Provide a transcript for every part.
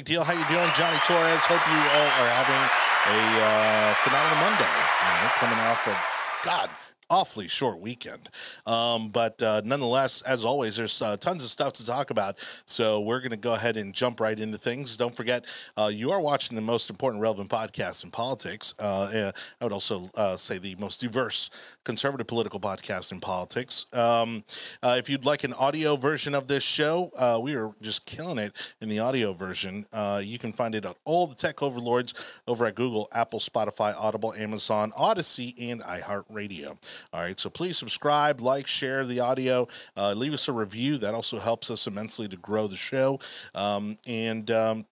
Big deal. How you doing, Jonny Torres? Hope you all are having a uh, phenomenal Monday. You know, coming off of God awfully short weekend. Um, but uh, nonetheless, as always, there's uh, tons of stuff to talk about. So we're going to go ahead and jump right into things. Don't forget, uh, you are watching the most important, relevant podcast in politics. Uh, I would also uh, say the most diverse conservative political podcast in politics. Um, uh, if you'd like an audio version of this show, we are just killing it in the audio version. you can find it on all the tech overlords over at Google, Apple, Spotify, Audible, Amazon, Odysee, and iHeartRadio. All right, so please subscribe, like, share the audio, uh, leave us a review. That also helps us immensely to grow the show. Um, and um,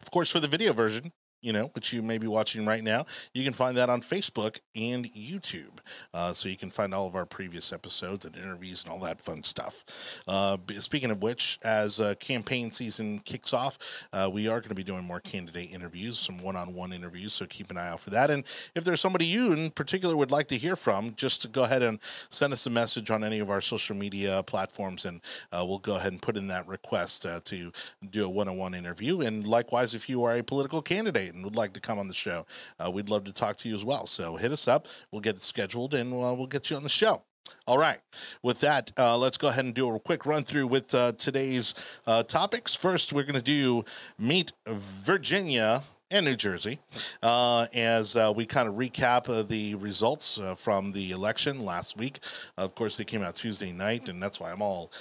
of course, for the video version, you know, which you may be watching right now. You can find that on Facebook and YouTube. Uh, so you can find all of our previous episodes and interviews and all that fun stuff. Uh, speaking of which, as uh, campaign season kicks off, uh, we are going to be doing more candidate interviews, some one on one interviews. So keep an eye out for that. And if there's somebody you in particular would like to hear from, just go ahead and send us a message on any of our social media platforms, and uh, we'll go ahead and put in that request uh, to do a one on one interview. And likewise, if you are a political candidate, and would like to come on the show, uh, we'd love to talk to you as well. So hit us up. We'll get it scheduled and uh, we'll get you on the show. All right. With that, uh, let's go ahead and do a quick run through with uh, today's uh, topics. First, we're going to do Meet Virginia and New Jersey uh, as uh, we kind of recap uh, the results from the election last week. Of course, they came out Tuesday night, and that's why I'm all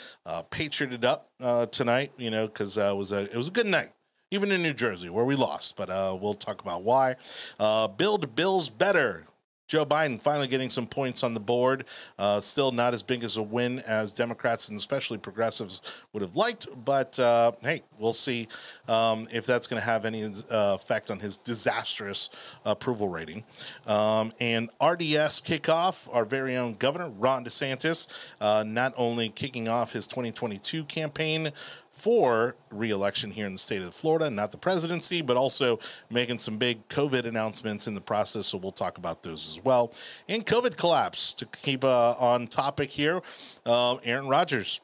patrioted up tonight. You know, because was a it was a good night even in New Jersey, where we lost. But uh, we'll talk about why. Uh, build Bills better. Joe Biden finally getting some points on the board. Uh, still not as big as a win as Democrats and especially progressives would have liked. But uh, hey, we'll see um, if that's going to have any uh, effect on his disastrous approval rating. Um, and RDS kickoff, our very own governor, Ron DeSantis, uh, not only kicking off his 2022 campaign, for reelection here in the state of Florida, not the presidency, but also making some big COVID announcements in the process. So we'll talk about those as well. And COVID collapse to keep uh, on topic here. Uh, Aaron Rodgers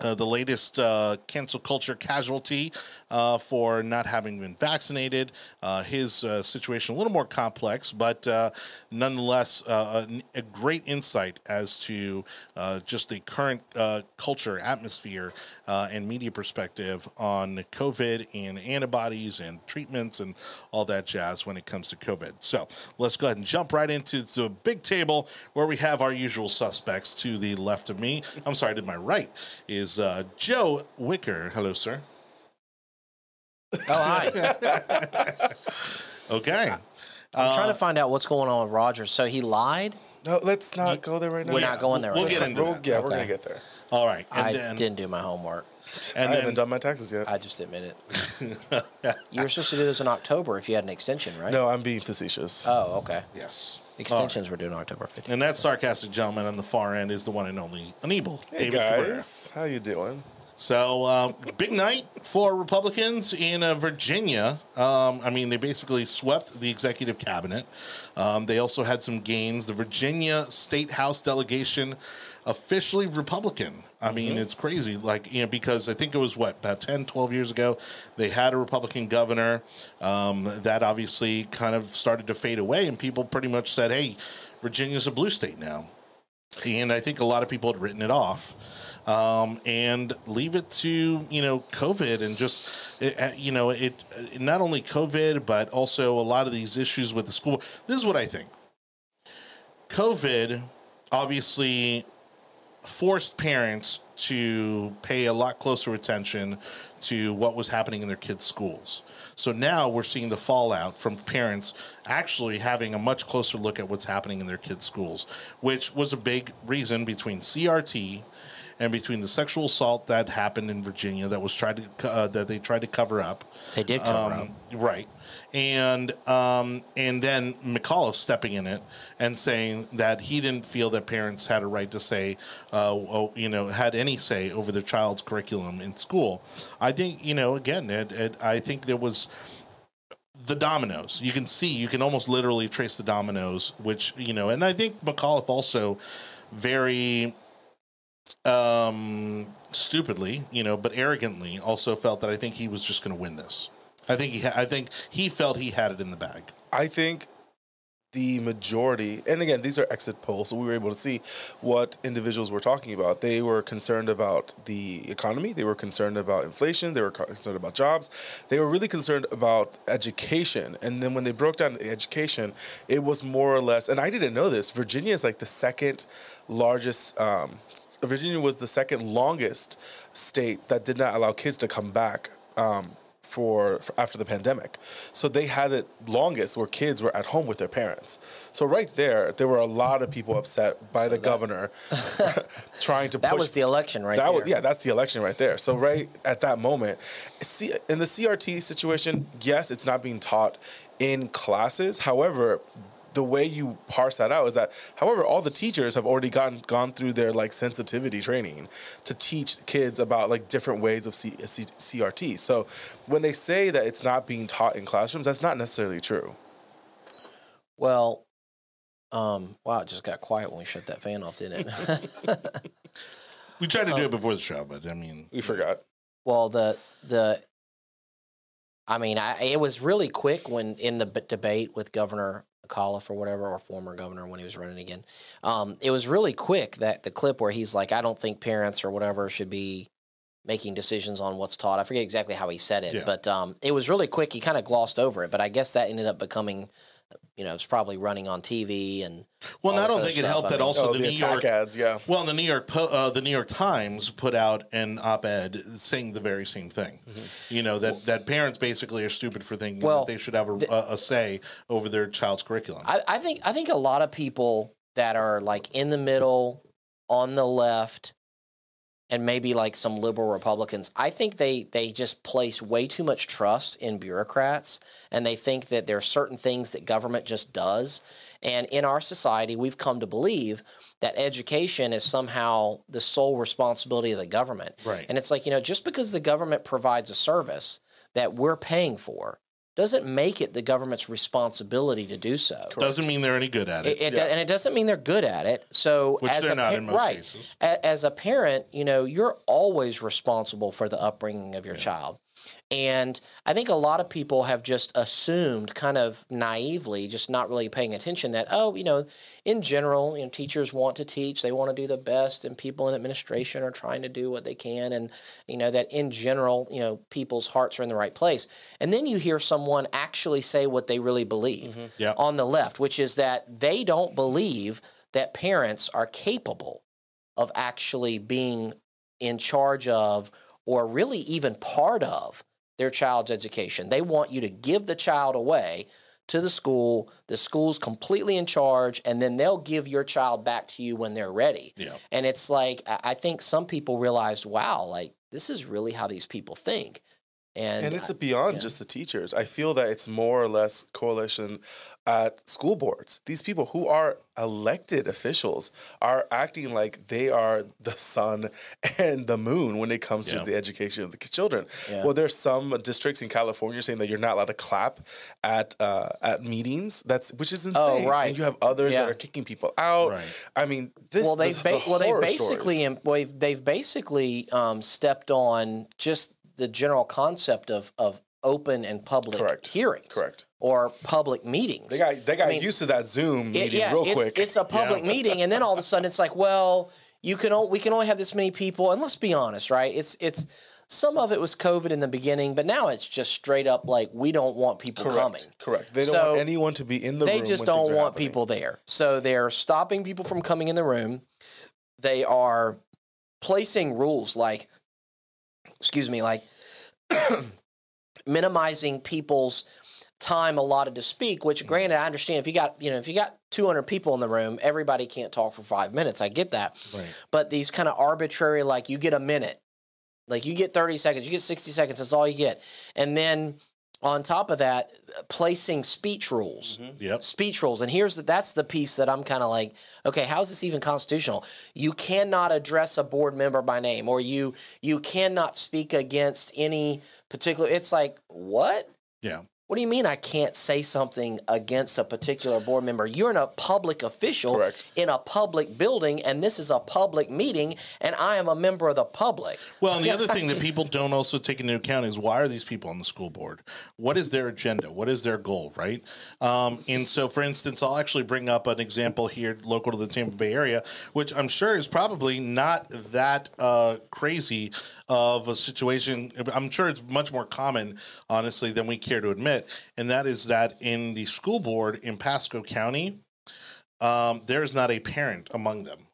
uh, the latest uh, cancel culture casualty uh, for not having been vaccinated. Uh, his uh, situation a little more complex, but nonetheless a, a, great insight as to just the current culture, atmosphere, and media perspective on COVID and antibodies and treatments and all that jazz when it comes to COVID. So let's go ahead and jump right into the big table where we have our usual suspects to the left of me. I'm sorry, to my right is uh, Joe Wicker. Hello, sir. Oh, hi. okay. I'm uh, trying to find out what's going on with Rodgers. So he lied? No, let's not you, go there right now. We're yeah, not going there. We'll, right we'll get into we'll, that. Yeah, okay. we're gonna get there. All right. And I then, didn't do my homework. And I then, haven't done my taxes yet. I just admit it. you were supposed to do this in October if you had an extension, right? No, I'm being facetious. Oh, okay. Yes. Extensions right. were due October 15th. And that sarcastic gentleman on the far end is the one and only Anibal, hey David guys. Cabrera. How you doing? So uh, big night for Republicans in uh, Virginia. Um, I mean, they basically swept the executive cabinet. Um, they also had some gains. The Virginia State House delegation officially Republican. I mean, mm-hmm. it's crazy. Like, you know, because I think it was what, about 10, 12 years ago, they had a Republican governor. Um, that obviously kind of started to fade away, and people pretty much said, hey, Virginia's a blue state now. And I think a lot of people had written it off. Um, and leave it to you know COVID and just it, uh, you know it not only COVID but also a lot of these issues with the school. This is what I think. COVID obviously forced parents to pay a lot closer attention to what was happening in their kids' schools. So now we're seeing the fallout from parents actually having a much closer look at what's happening in their kids' schools, which was a big reason between CRT and between the sexual assault that happened in Virginia that was tried to uh, that they tried to cover up. They did cover um, up, right? And um, and then McAuliffe stepping in it and saying that he didn't feel that parents had a right to say, uh, you know, had any say over their child's curriculum in school. I think you know, again, it, it, I think there was the dominoes. You can see, you can almost literally trace the dominoes, which you know, and I think McAuliffe also very um stupidly, you know, but arrogantly, also felt that I think he was just going to win this. I think he, ha- I think he felt he had it in the bag. I think the majority, and again, these are exit polls, so we were able to see what individuals were talking about. They were concerned about the economy, they were concerned about inflation, they were concerned about jobs, they were really concerned about education. And then when they broke down the education, it was more or less, and I didn't know this, Virginia is like the second largest. Um, Virginia was the second longest state that did not allow kids to come back um, for, for after the pandemic. So they had it longest where kids were at home with their parents. So right there, there were a lot of people upset by the governor trying to That push. was the election right that there. was yeah, that's the election right there. So right at that moment, see in the CRT situation, yes, it's not being taught in classes. However, the way you parse that out is that, however, all the teachers have already gone gone through their like sensitivity training to teach kids about like different ways of C- C- CRT. So when they say that it's not being taught in classrooms, that's not necessarily true. Well, um, wow, it just got quiet when we shut that fan off, didn't it? We tried to do it before the show, but I mean, We forgot. well, the the, I mean, I, it was really quick when in the b- debate with Governor McAuliffe or whatever, or former governor when he was running again. Um, it was really quick that the clip where he's like, "I don't think parents or whatever should be." Making decisions on what's taught. I forget exactly how he said it, Yeah. but um, it was really quick. He kind of glossed over it, but I guess that ended up becoming, you know, it's probably running on TV and. well, and I don't other think it helped I that mean- also oh, the, the New York ads, yeah. Well, the New York Po- uh, the New York Times put out an op-ed saying the very same thing. You know that that parents basically are stupid for thinking Well, that they should have a, a, a say over their child's curriculum. I, I think I think a lot of people that are like in the middle, on the left, and maybe like some liberal Republicans, I think they they just place way too much trust in bureaucrats, and they think that there are certain things that government just does. And in our society, we've come to believe that education is somehow the sole responsibility of the government. Right. And it's like, you know, just because the government provides a service that we're paying for doesn't make it the government's responsibility to do so. Doesn't mean they're any good at it. It, it Yeah. and it doesn't mean they're good at it. So, Which as they're a not in most right, cases. as a parent, you know, you're always responsible for the upbringing of your child. And I think a lot of people have just assumed, kind of naively, just not really paying attention, that oh, you know, in general, you know, teachers want to teach, they want to do the best, and people in administration are trying to do what they can, and you know that in general, you know, people's hearts are in the right place. And then you hear someone actually say what they really believe mm-hmm. Yeah. on the left, which is that they don't believe that parents are capable of actually being in charge of or really even part of their child's education. They want you to give the child away to the school, the school's completely in charge, and then they'll give your child back to you when they're ready. Yeah. And it's like, I I think some people realized, wow, like this is really how these people think. And, And it's I- beyond yeah. just the teachers. I feel that it's more or less coalition at school boards. These people who are elected officials are acting like they are the sun and the moon when it comes Yeah. to the education of the children. Yeah. Well, there's some districts in California saying that you're not allowed to clap at uh, at meetings. That's which is insane. Oh, right. And you have others Yeah. that are kicking people out. Right. I mean, this. well, they've the ba- well they've basically im- well, they've basically um, stepped on just the general concept of of open and public Correct. hearings, Correct. or public meetings. They got they got I mean, used to that Zoom It- meeting yeah, real it's, quick. it's a public meeting, and then all of a sudden it's like, well, you can o- we can only have this many people, and let's be honest, right? It's it's some of it was COVID in the beginning, but now it's just straight up like we don't want people Correct. coming. Correct. They don't So, want anyone to be in the they room. They just don't want happening. people there. So they're stopping people from coming in the room. They are placing rules like, excuse me, like minimizing people's time allotted to speak. Which, mm. granted, I understand if you got you know if you got 200 people in the room, everybody can't talk for five minutes. I get that, Right. but these kind of arbitrary like you get a minute, like you get 30 seconds, you get 60 seconds. That's all you get, and then. On top of that, placing speech rules mm-hmm. Yep. speech rules. And here's the, that's the piece that I'm kind of like, okay, how's this even constitutional? You cannot address a board member by name, or you you cannot speak against any particular. It's like what? Yeah. What do you mean I can't say something against a particular board member? You're in a public official Correct. in a public building, and this is a public meeting, and I am a member of the public. Well, and the other thing that people don't also take into account is why are these people on the school board? What is their agenda? What is their goal, right? Um, and so, for instance, I'll actually bring up an example here local to the Tampa Bay area, which I'm sure is probably not that uh, crazy of a situation. I'm sure it's much more common, honestly, than we care to admit. And that is that in the school board in Pasco County, um, there is not a parent among them.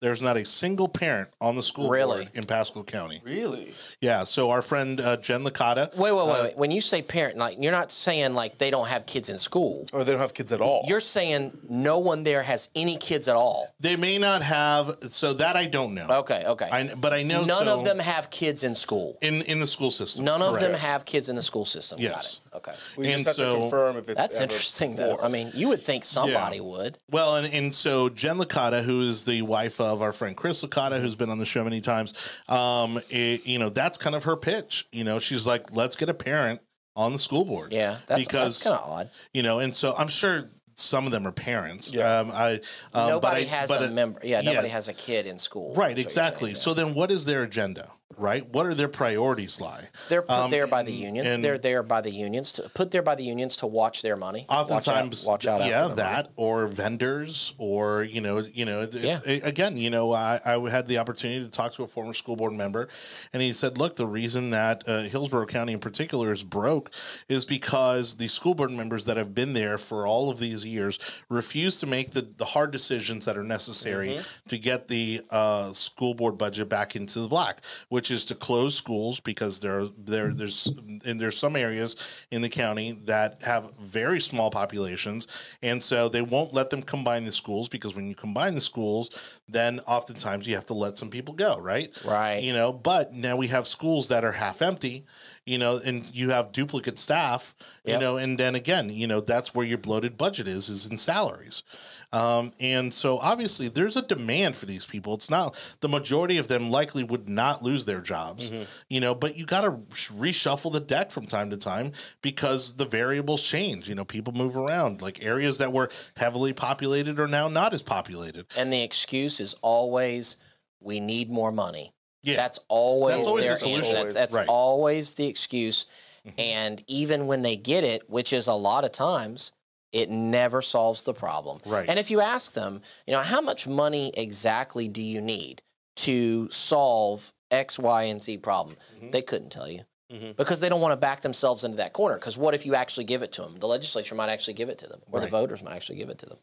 There's not a single parent on the school Really? board in Pasco County. Really? Yeah, so our friend uh, Jen Licata. Wait, wait, wait, uh, wait. When you say parent, like you're not saying like they don't have kids in school. Or they don't have kids at all. You're saying no one there has any kids at all. They may not have, so that I don't know. Okay, okay. I, but I know None so of them have kids in school. in in the school system. None of them have kids in the school system. Yes. Got it. Okay. we and just have so- to confirm if it's That's ever interesting, though. I mean, you would think somebody would. Well, and, and so Jen Licata, who is the wife of our friend Chris Licata, who's been on the show many times, um, it- you know, that's kind of her pitch. You know, she's like, let's get a parent on the school board. Yeah, that's, because kind of odd. you know, and so I'm sure some of them are parents. Yeah. Um, I um, nobody but I, has a member. Yeah, yeah. nobody has a kid in school. Right, That's what you're exactly. saying, So then, what is their agenda? Right, what are their priorities lie? they're put um, there by the unions. they're there by the unions to put there by the unions to watch their money. Oftentimes, watch out, watch out yeah, the money. that or vendors, or you know, you know, it's, again, you know, I, I had the opportunity to talk to a former school board member, and he said, "Look, the reason that uh, Hillsborough County in particular is broke is because the school board members that have been there for all of these years refuse to make the the hard decisions that are necessary Mm-hmm. to get the uh, school board budget back into the black, which is to close schools because there there mm-hmm. there's and there's some areas in the county that have very small populations, and so they won't let them combine the schools because when you combine the schools, then oftentimes you have to let some people go, right? Right. You know, but now we have schools that are half empty, you know, and you have duplicate staff, you Yep. know, and then again, you know, that's where your bloated budget is, is in salaries. Um, and so obviously there's a demand for these people. It's not the majority of them likely would not lose their jobs, you know, but you got to reshuffle the deck from time to time because the variables change. You know, people move around. Like areas that were heavily populated are now not as populated. And the excuse is always, we need more money. Yeah. That's always, That's always their the solution. answer. That's, that's Right. Mm-hmm. always the excuse. And even when they get it, which is a lot of times, it never solves the problem. Right. And if you ask them, you know, how much money exactly do you need to solve X, Y, and Z problem? Mhm. They couldn't tell you. Mhm. Because they don't want to back themselves into that corner. Because what if you actually give it to them? The legislature might actually give it to them, or Right. the voters might actually give it to them.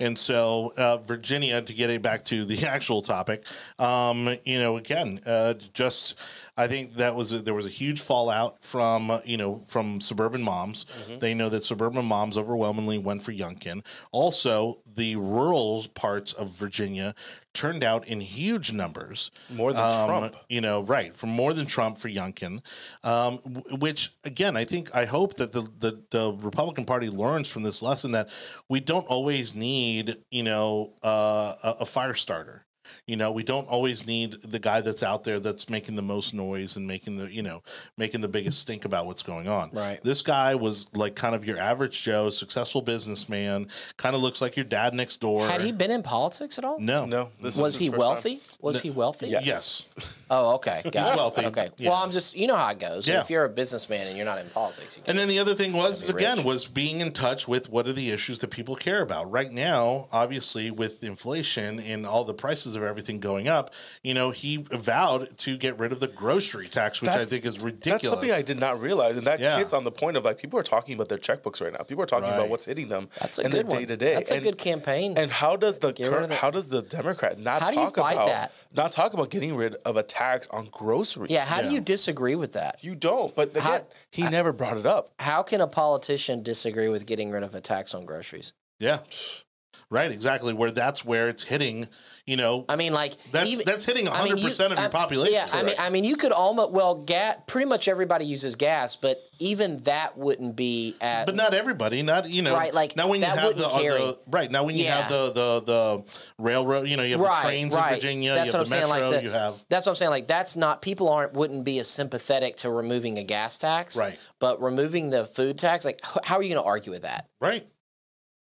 And so, uh, Virginia, to get it back to the actual topic, um, you know, again, uh, just I think that was a, there was a huge fallout from uh, you know from suburban moms. They know that suburban moms overwhelmingly went for Youngkin. Also, the rural parts of Virginia turned out in huge numbers. More than Um, Trump. You know, right. For more than Trump for Youngkin. Um, which, again, I think, I hope that the, the, the Republican Party learns from this lesson that we don't always need, you know, uh, a, a fire starter. You know, we don't always need the guy that's out there that's making the most noise and making the, you know, making the biggest stink about what's going on. Right. This guy was like kind of your average Joe, successful businessman, kind of looks like your dad next door. Had he been in politics at all? No. No, this was he first time. wealthy? Was he wealthy? Yes. Yes. Oh, okay. Got it. wealthy. Okay. Yeah. Well, I'm just you know how it goes. Yeah. If you're a businessman and you're not in politics, you can And then the other thing was again rich. was being in touch with what are the issues that people care about. Right now, obviously with inflation and all the prices of everything going up, you know, he vowed to get rid of the grocery tax, which I think is ridiculous. That's something I did not realize, and that Yeah. hits on the point of like people are talking about their checkbooks right now. People are talking Right. about what's hitting them That's a in their good day to day. That's a good campaign. And how does the Get cur- how does the Democrat not How do you talk fight about that? not talk about getting rid of a tax on groceries? yeah. How Yeah. do you disagree with that? you don't. But again, How- he never brought it up. How can a politician disagree with getting rid of a tax on groceries? yeah. Right, exactly. Where that's where it's hitting. You know, I mean, like that's even- that's hitting I mean, percent of I- your population. Yeah, I mean, I mean, you could almost well, gas. Pretty much everybody uses gas, but even that wouldn't be at. but not everybody. Not you know. Right, like, now when you have the, wouldn't the right now when you have the the the railroad. You know, you have Right, the trains right. in Virginia. That's you what have the I'm saying, like metro. the- you have That's what I'm saying. Like that's not people aren't wouldn't be as sympathetic to removing a gas tax, Right. But removing the food tax, like how are you going to argue with that? right,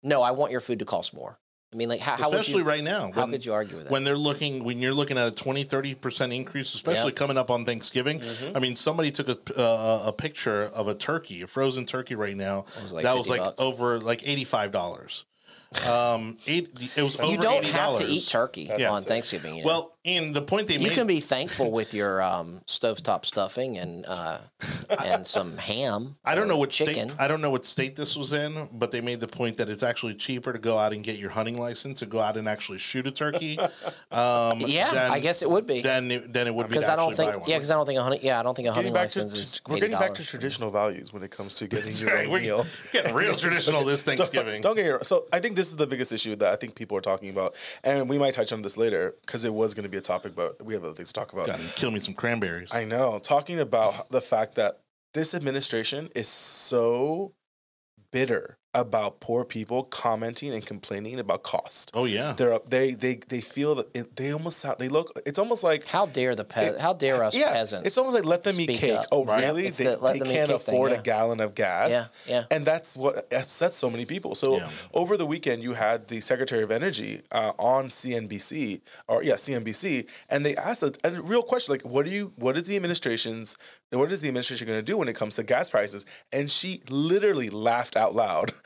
No, I want your food to cost more. I mean, like how, how would especially you, right now. How when- could you argue with that? when they're looking when you're looking at a 20 30% increase especially Yep. coming up on thanksgiving Mm-hmm. i mean somebody took a, uh, a picture of a turkey a frozen turkey right now was like that was like bucks. over like $85 um eight it was over you don't $80. have to eat turkey Yeah. on Thanksgiving. You know? well and the point they you made can be thankful with your um, stovetop stuffing and uh, and some ham. I don't know what chicken. state I don't know what state this was in, but they made the point that it's actually cheaper to go out and get your hunting license and go out and actually shoot a turkey. Um, Yeah, than- I guess it would be Then it, than it would be because I don't think yeah because I don't think a hunting yeah I don't think a hunting Getting back to, license is we're getting back to traditional values when it comes to getting your Right, own meal. getting real traditional this Thanksgiving. Don't get me wrong. So I think this is the biggest issue that I think people are talking about, and we might touch on this later because it was going to be a topic, but we have other things to talk about. God, kill me some cranberries. I know. Talking about the fact that this administration is so bitter about poor people commenting and complaining about cost. oh yeah, They're up. They they they feel that it, they almost sound. They look. It's almost like How dare the pe- How dare us yeah. peasants? It's almost like let them eat cake. up. Oh Right. really? It's They, the let they can't cake thing, afford yeah. a gallon of gas. Yeah, yeah. And that's what upsets so many people. So Yeah. over the weekend, you had the Secretary of Energy uh, on CNBC or yeah CNBC, and they asked a, a real question like, "What do you? What is the administration's? What is the administration going to do when it comes to gas prices?" And she literally laughed out loud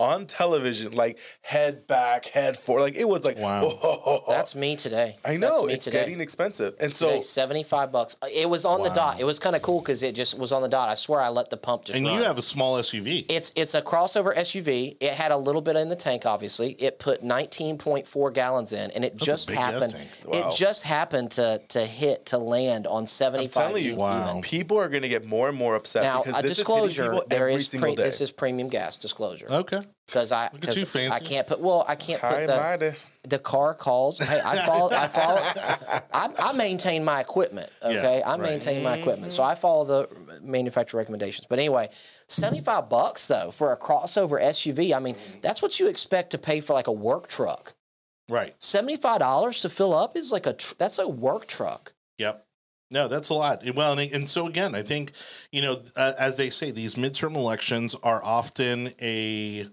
on television, like head back, head forward, like it was like, Wow. That's me today. I That's know me it's today. getting expensive, and so Today, seventy-five bucks. Uh, It was on the dot. It was kind of cool because it just was on the dot. I swear I let the pump just. and run. you have a small SUV. It's it's a crossover SUV. It had a little bit in the tank, obviously. It put 19.4 gallons in, and it just happened. Wow. It just happened to to hit to land on 75. I'm telling you. Wow. people are going to get more and more upset Now, because a this disclosure: is hitting people every is single pre- day. this is premium gas disclosure okay. Because I at because you, I can't put well I can't High put the minded. the car calls. Hey, I follow. I follow. I, I maintain my equipment. Okay, I right. maintain my mm-hmm. equipment, so I follow the manufacturer recommendations. But anyway, seventy-five bucks though for a crossover SUV. I mean, that's what you expect to pay for like a work truck. Right. Seventy-five dollars to fill up is like a tr- that's a work truck. Yep. No, that's a lot. Well, and, and so again, I think you know, uh, as they say, these midterm elections are often a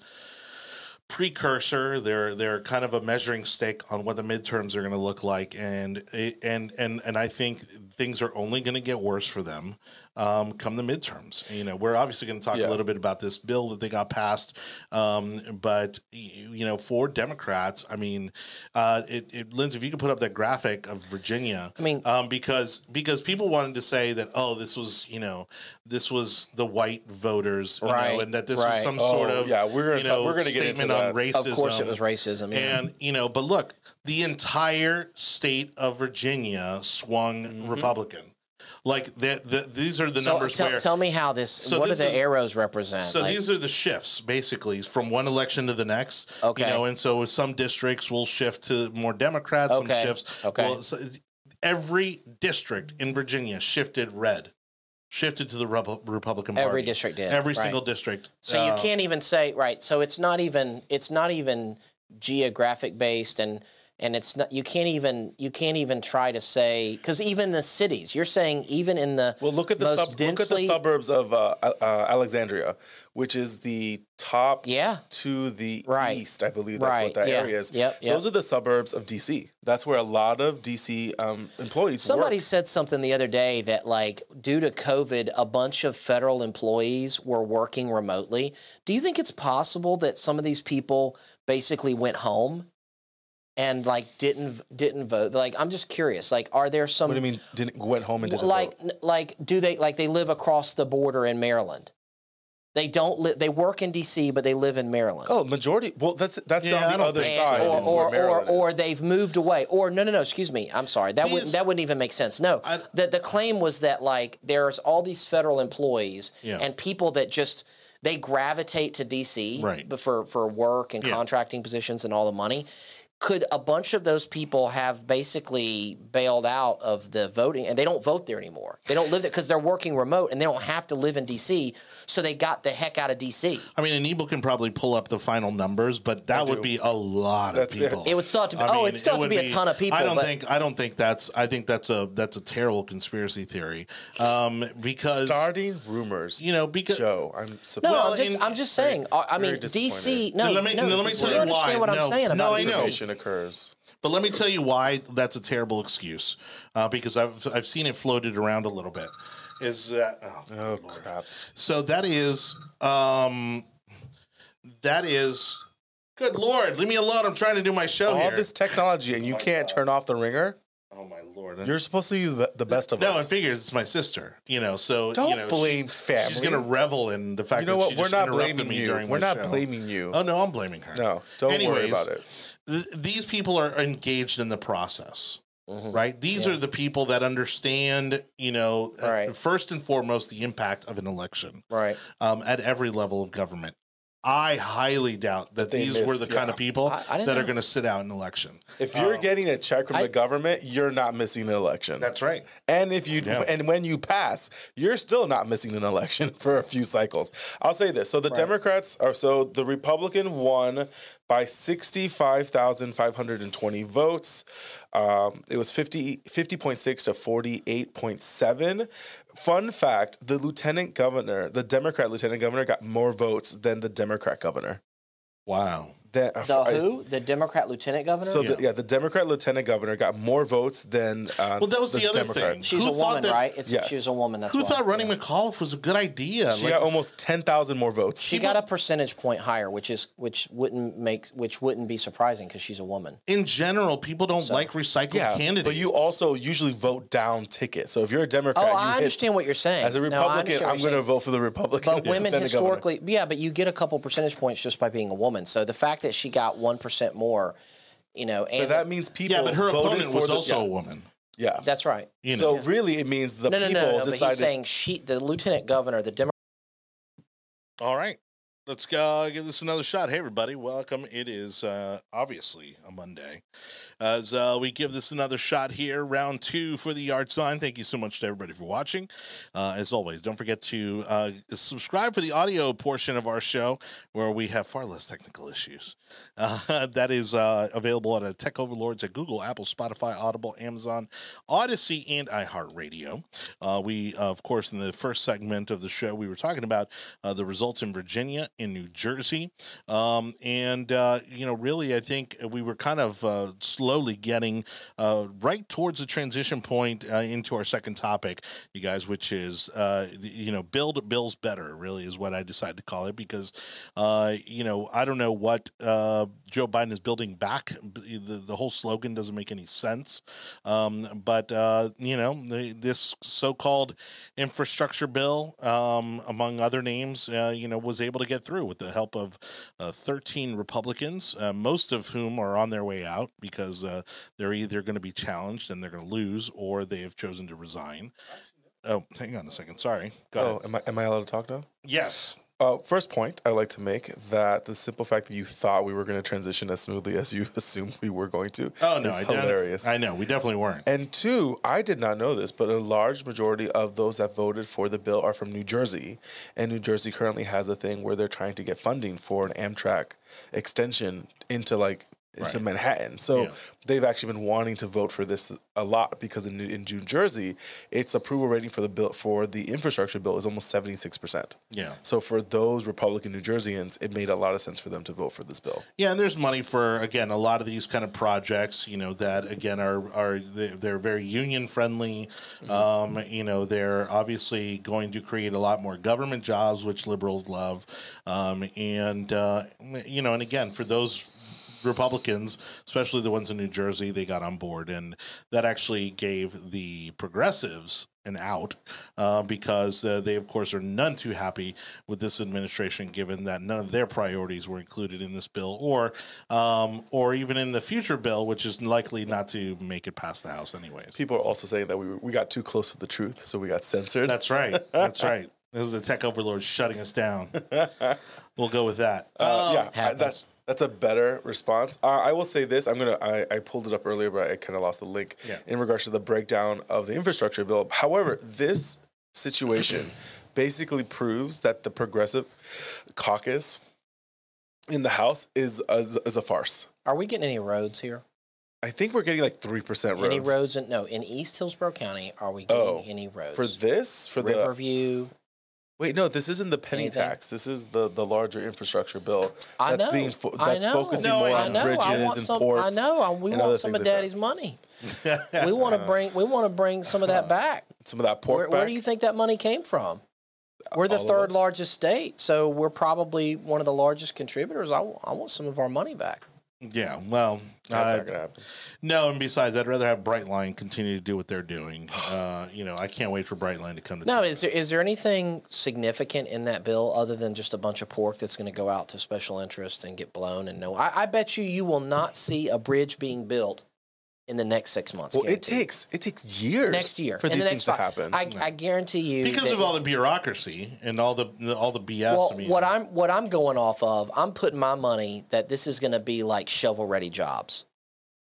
precursor. They're they're kind of a measuring stick on what the midterms are going to look like, and and and and I think things are only going to get worse for them um, come the midterms. You know, we're obviously going to talk Yeah. a little bit about this bill that they got passed, um, but you know, for Democrats, I mean, uh, it, it, Lindsay, if you could put up that graphic of Virginia, I mean- um, because because people wanted to say that oh, this was you know, this was the white voters, you know, Right, and that this was some Oh, sort of yeah, we're gonna you talk- know, we're gonna get into statement on that. racism. Of course, it was racism. Yeah. And you know, but look, the entire state of Virginia swung Mm-hmm. Republican. Like the, the these are the so numbers tell, where. tell me how this. So what do the is- arrows represent? so Like- these are the shifts, basically, from one election to the next. Okay. You know, and so some districts will shift to more Democrats. Okay, Some shifts. okay. Well, so every district in Virginia shifted red, shifted to the Repu- Republican Party. Every district did, Every right. single district. So you Uh, can't even say right. So it's not even it's not even geographic based and and it's not you can't even you can't even try to say because even the cities you're saying even in the Well, look at the sub- look at the suburbs of uh, uh, Alexandria, which is the top yeah to the Right. east. I believe that's Right, what that yeah, area is. yep, yep. Those are the suburbs of DC. That's where a lot of DC um, employees Somebody work. said something the other day that, like, due to COVID, a bunch of federal employees were working remotely. Do you think it's possible that some of these people basically went home and like didn't didn't vote? Like, I'm just curious. Like, are there some What do you mean? Didn't went home and didn't like vote? n- like do they like they live across the border in Maryland? They don't live. They work in D.C., but they live in Maryland. Oh, majority. Well, that's that's Yeah, I on the don't other think side. so. or or or, or they've moved away. Or no, no, no. Excuse me. I'm sorry. That wouldn't that wouldn't even make sense. No, I- the the claim was that like there's all these federal employees Yeah. and people that just they gravitate to DC Right. for for work and Yeah. contracting positions and all the money. Could a bunch of those people have basically bailed out of the voting and they don't vote there anymore? They don't live there because they're working remote and they don't have to live in DC. So they got the heck out of DC. I mean, Anibal can probably pull up the final numbers, but that would be a lot That's of people. It would still have to be- I oh, mean, it'd still it have to would be a ton of people, I don't but- think. I don't think that's. I think that's a that's a terrible conspiracy theory. Um, because Starting rumors. you know because Joe, I'm No, surprised. Well, I'm just in- I'm just saying. I I mean, DC. disappointed. No, Let me- no, let me tell you you understand why. what I'm saying no, about I know. Innovation occurs. But let me tell you why that's a terrible excuse, uh, because I've I've seen it floated around a little bit. Is that oh, Oh crap! so? That is um, that is good lord. Leave me alone. I'm trying to do my show All here. this technology and you my can't God. turn off the ringer. oh my lord. You're supposed to use the best of us. no, I us. figures it's my sister. You know, so Don't you know, blame she- family. She's gonna revel in the fact you know that what? We're not blaming me you. during We're not show. blaming you. Oh no, I'm blaming her. No, don't worry about it. Th- these people are engaged in the process Mhm. right these Yeah. are the people that understand you know uh, first and foremost the impact of an election Right. um, at every level of government i highly doubt that That they these were the missed, kind yeah. of people I- I didn't that are know. going to sit out an election If you're Um, getting a check from I- the government, you're not missing an election. that's right And if you Yeah. and when you pass, you're still not missing an election for a few cycles. I'll say this. So the Right. Democrats are so the Republican won by 65,520 votes. Um, it was 50 50.6 to 48.7. Fun fact, the lieutenant governor, the Democrat lieutenant governor got more votes than the Democrat governor. wow That, The I- who? The Democrat lieutenant governor? So Yeah. The, yeah, the Democrat lieutenant governor got more votes than uh, Well, that was the other Democrat. thing. She's Who a woman, that- right? It's Yes. she's a woman. That's who why. thought running Yeah. mcauliffe was a good idea She Like, got almost ten thousand more votes. She got a percentage point higher, which is which wouldn't make which wouldn't be surprising because she's a woman. in general people don't So- like recycled yeah, candidates but you also usually vote down tickets. So if you're a Oh, Democrat, you I hit- understand what you're saying. as a Republican, understand what I'm going to vote for the Republican. But women lieutenant governor. historically, yeah, but you get a couple percentage points just by being a woman. So the fact that she got one percent more, you know, But and that means people. yeah but her voted opponent was the- also a woman yeah. that's right. you know So really, it means the no, no, people no, no, no. But decided. he's saying she, the lieutenant governor, the Democrat. All right. Let's go give this another shot. Hey, everybody. Welcome. It is uh, obviously a Monday. As uh, we give this another shot here, round two for the yard sign. Thank you so much to everybody for watching. Uh, as always, don't forget to uh, subscribe for the audio portion of our show where we have far less technical issues. Uh, that is uh, available at Tech Overlords at Google, Apple, Spotify, Audible, Amazon, Odysee, and iHeartRadio. Uh, we, of course, in the first segment of the show, we were talking about the results in Virginia, in New Jersey, um, and you know, really, I think we were kind of uh, slowly getting uh, right towards the transition point uh, into our second topic, you guys, which is uh, you know, build bills better. Really, is what I decided to call it because uh, you know, I don't know what uh, Joe Biden is building back. The, the whole slogan doesn't make any sense. Um, but, uh, you know, the, this so called infrastructure bill, um, among other names, you know, was able to get through with the help of uh, 13 Republicans, most of whom are on their way out because uh, they're either going to be challenged and they're going to lose or they have chosen to resign. Oh, hang on a second. Sorry. Go ahead. Oh, am I am I allowed to talk now? Yes. Uh, first point I'd like to make that the simple fact that you thought we were going to transition as smoothly as you assumed we were going to Oh, no. is I hilarious. I know. We definitely weren't. And two, I did not know this, but a large majority of those that voted for the bill are from New Jersey. And New Jersey currently has a thing where they're trying to get funding for an Amtrak extension into like into Right. Manhattan. So Yeah. they've actually been wanting to vote for this a lot because in, in New Jersey, its approval rating for the bill for the infrastructure bill is almost 76%. Yeah. So for those Republican New Jerseyans, it made a lot of sense for them to vote for this bill. Yeah, and there's money for again a lot of these kind of projects. You know that again are are they- they're very union friendly. Um, you know they're obviously going to create a lot more government jobs, which liberals love. Um, and uh, you know, and again for those Republicans, especially the ones in New Jersey, they got on board, and that actually gave the progressives an out uh, because uh, they, of course, are none too happy with this administration, given that none of their priorities were included in this bill, or um, or even in the future bill, which is likely not to make it past the House, anyways. People are also saying that we, we got too close to the truth, so we got censored. That's right. That's right. This is the tech overlord shutting us down. we'll go with that. Uh, Um, yeah, I, that's that's a better response. Uh, I will say this: I'm gonna. I, I pulled it up earlier, but I kind of lost the link Yeah. in regards to the breakdown of the infrastructure bill. However, this situation basically proves that the progressive caucus in the House is is, is a farce. Are we getting any roads here? I think we're getting like three percent roads Any roads? In, no, in East Hillsborough County, are we getting Oh, any roads? for this for the Riverview. Wait, no, this isn't the penny Anything? tax. This is the the larger infrastructure bill. I that's know. being fo- that's focusing No, more I on know. bridges and some. ports. I know. I- We want some of like that. Daddy's money. We want to bring. We want to bring some of that back. Some of that pork Where, back. where do you think that money came from? We're the All third largest state, so we're probably one of the largest contributors. I, w- I want some of our money back. Yeah, well, That's uh, not gonna happen. no, and besides, I'd rather have Brightline continue to do what they're doing. Uh, you know, I can't wait for Brightline to come to. Now, town. is there is there anything significant in that bill other than just a bunch of pork that's going to go out to special interest and get blown? And no, I, I bet you you will not see a bridge being built in the next six months. Well, it takes it takes years next year for these the things next to happen. I, I guarantee you because of all the bureaucracy and all the, the all the BS. Well, I mean, what I'm what I'm going off of, I'm putting my money that this is going to be like shovel ready jobs.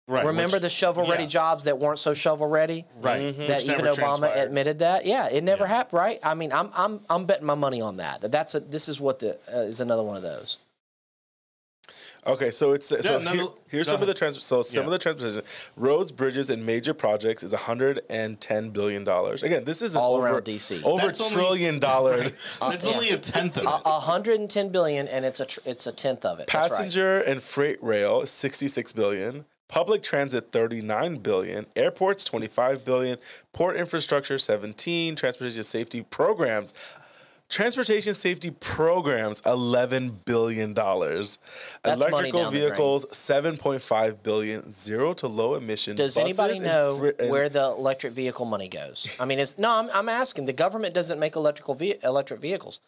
right, Remember which- the shovel ready yeah. jobs that weren't so shovel ready? right? Mhm. Mm-hmm. That which even Obama transpired. admitted that. Yeah, it never Yeah. happened, right? I mean, I'm I'm I'm betting my money on that. That that's a this is what the uh, is another one of those. Okay, so it's so Yeah, no, here- no, here's go some of the ahead. trans. So some Yeah. of the transportation, roads, bridges, and major projects is 110 billion dollars. Again, this is All over, around DC. over That's only- trillion dollar Right. it's yeah. only a tenth of A it. a hundred and ten billion, and it's a tr- it's a tenth of it. That's right. passenger and freight rail 66 billion. Public transit 39 billion, airports 25 billion, port infrastructure 17, transportation safety programs Transportation safety programs, eleven billion dollars. That's Electrical down the drain. vehicles, seven point five billion. Zero to low emission. Does buses anybody and know and- where the electric vehicle money goes? I mean, it's no. I'm, I'm asking. The government doesn't make electrical ve- electric vehicles.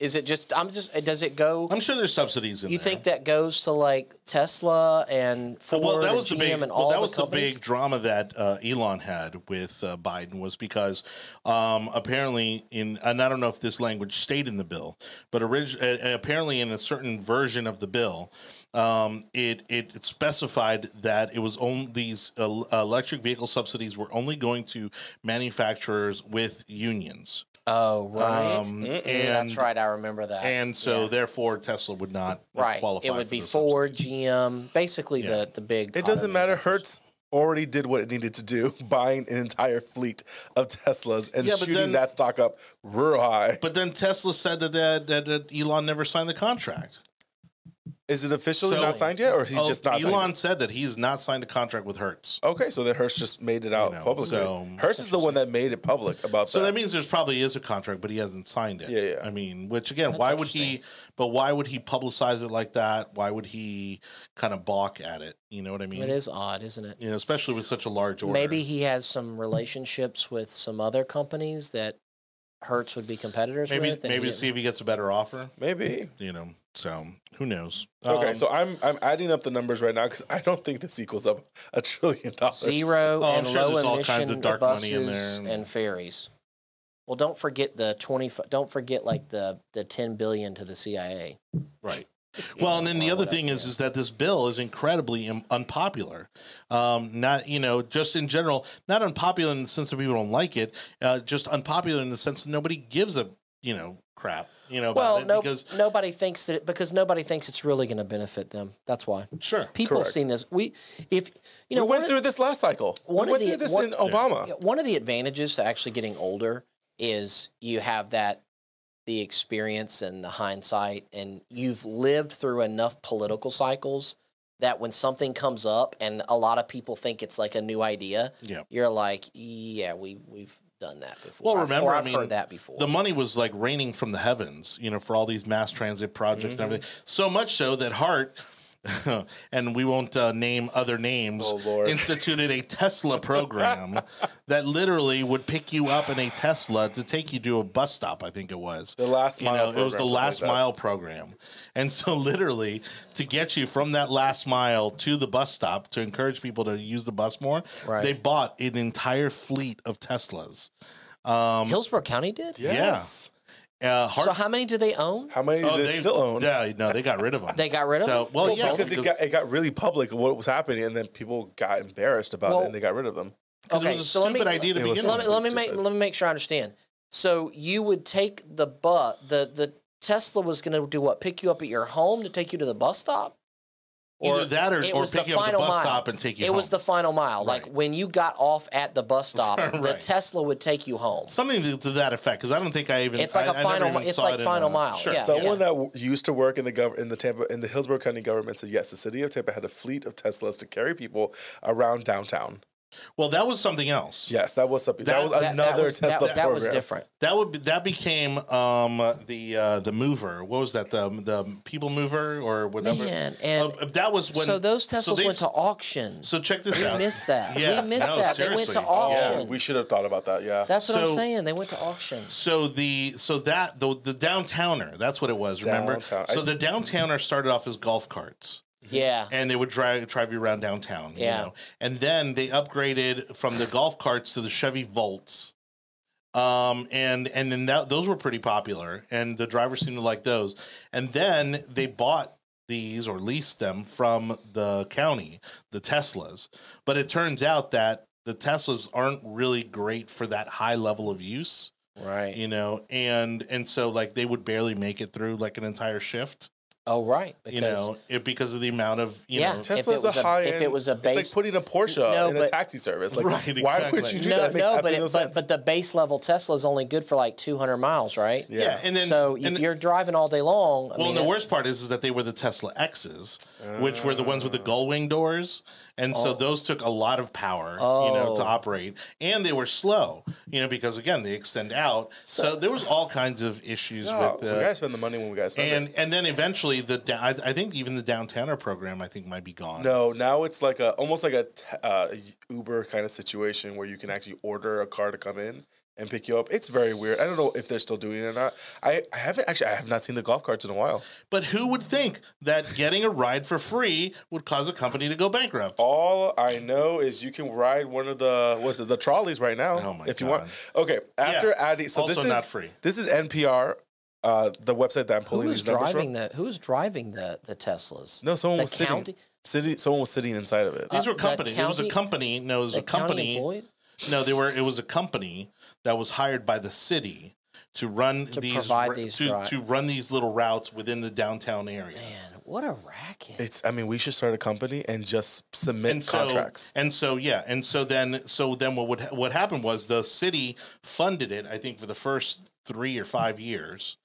Is it just? I'm just. Does it go? I'm sure there's subsidies in You there. think that goes to like Tesla and Ford well, that and was the GM big. and Well, that the was the big drama that uh, Elon had with uh, Biden was because um, apparently in and I don't know if this language stayed in the bill, but orig- uh, apparently in a certain version of the bill, um, it, it it specified that it was only these uh, electric vehicle subsidies were only going to manufacturers with unions. Oh right. Um, and That's right. I remember that. and so Yeah. therefore Tesla would not right. qualify. It would for be those Ford, GM, basically Yeah. the the big. It doesn't matter. manufacturers. Hertz already did what it needed to do, buying an entire fleet of Teslas and Yeah, but shooting then- that stock up real high. But then Tesla said that that, that, that Elon never signed the contract. Is it officially So- not signed yet, or he's Oh, just not? signed Elon said that he's not signed a contract with Hertz. Okay, so then Hertz just made it out know, publicly. so- Hertz is the one that made it public about So that. that means there's probably is a contract, but he hasn't signed it. Yeah, yeah. I mean, which again, That's why would he? But why would he publicize it like that? Why would he kind of balk at it? You know what I mean? It is odd, isn't it? You know, especially with such a large order. Maybe he has some relationships with some other companies that Hertz would be competitors maybe with. and maybe to see if he gets a better offer. Maybe. You know, so who knows? Okay, Um, so I'm I'm adding up the numbers right now because I don't think this equals up a trillion dollars. zero Oh, I'm and sure low there's all kinds of dark money in buses there. and ferries. Well, don't forget the twenty. Don't forget like the the ten billion to the CIA. Right. Well, and then the other thing is, yeah. is that this bill is incredibly im- unpopular. Um, not you know, just in general, not unpopular in the sense that people don't like it. Uh, just unpopular in the sense that nobody gives a you know crap. You know about Well, it no, because nobody thinks that it, because nobody thinks it's really going to benefit them. That's why sure, people have seen this. We, if you know, we one went of- through this last cycle. one we of went the- through this one- in Obama. Yeah, One of the advantages to actually getting older is you have that the experience and the hindsight and you've lived through enough political cycles that when something comes up and a lot of people think it's like a new idea, yeah. you're like, yeah, we we've done that before. Well, I've- remember, or I I've mean, heard that before. The money was like raining from the heavens, you know, for all these mass transit projects Mm-hmm. and everything. So much so that Hart, and we won't uh, name other names, Oh, Lord. instituted a Tesla program that literally would pick you up in a Tesla to take you to a bus stop. I think it was. The last You mile. know, it was the last like mile program. And so, literally, to get you from that last mile to the bus stop to encourage people to use the bus more, Right. they bought an entire fleet of Teslas. Um, Hillsborough County did. Yeah. Yes. uh, Hart- So how many do they own? How many do oh, they, still own? Yeah, no, they got rid of them. They got rid of So, them. well, They yeah, because it got it got really public what was happening, and then people got embarrassed about Well- it, and they got rid of them. 'Cause Okay, it was a so let me- stupid idea to begin was So let with. me let me make let me make sure I understand. So you would take the bus the the Tesla was going to do what? Pick you up at your home to take you to the bus stop? Either that or, it or was the pick you up the bus mile. stop and take you it home. was the final mile. Like when you got off at the bus stop, the Tesla would take you home. Something to, to that effect, because I don't think I even. It's like a a final mi- it's like final mile, Sure. yeah. Someone that used to work in the gov- in the Tampa in the Hillsborough County government said yes, the city of Tampa had a fleet of Teslas to carry people around downtown. Well, that was something else. Yes, that was something. That, That- was that- That- another that was, Tesla that, that was different. That would be, that became um, the uh, the mover. What was that? The the people mover or whatever. Man, and Uh, that was when. so those Teslas they went to auction. So check this we out. We missed that. Yeah, we missed no, that. They went to seriously. auction. Yeah, we should have thought about that. Yeah. That's what I'm saying. They went to auction. So the so that the the downtowner. That's what it was. Remember. Downtown. So I- the downtowner started off as golf carts. Yeah. and they would drive drive you around downtown. You Yeah. know? And then they upgraded from the golf carts to the Chevy Volts. Um and and then that those were pretty popular and the drivers seemed to like those. And then they bought these or leased them from the county, the Teslas. But it turns out that the Teslas aren't really great for that high level of use, Right. you know, and and so like they would barely make it through like an entire shift, Oh, right. you know, it, because of the amount of you Yeah. know If Tesla's it was a a- high if it was a base, It's like putting a Porsche No, in a taxi service. Like, Right, why would you do no, that? It makes no, but it, no but sense. but the base level Tesla is only good for like 200 miles, right? yeah. Yeah, and then so and, if you're driving all day long, I well, mean, and the worst part is is that they were the Tesla X's, which were the ones with the ah. gull wing doors, and so Oh. those took a lot of power, you know, to Oh. operate, and they were slow, you know, because again they extend out. So, there was all kinds of issues No, with we the. gotta spend the money when we gotta spend and it. and then eventually the I, I think even the downtowner program I think might be gone. No, now it's like a almost like a uh, Uber kind of situation where you can actually order a car to come in and pick you up. It's very weird. I don't know if they're still doing it or not. I, I haven't actually. I have not seen the golf carts in a while. But who would think that getting a ride for free would cause a company to go bankrupt? All I know is you can ride one of the what's it, the trolleys right now Oh my if you want. Okay, after Yeah, adding so this also is not free. This is NPR, uh, the website that I'm pulling was these numbers driving from. the who was driving the the Teslas? No, someone the was sitting. City, someone was sitting inside of it. These uh, were the companies. it was a company. No, it was a company. employee. No, they were. It was a company that was hired by the city to run To these provide ra- these to, dri- to run these little routes within the downtown area. Man, what a racket! It's. I mean, we should start a company and just submit And so, contracts. and so, yeah, and so then, so then, what would what happened was the city funded it. I think for the first three or five years,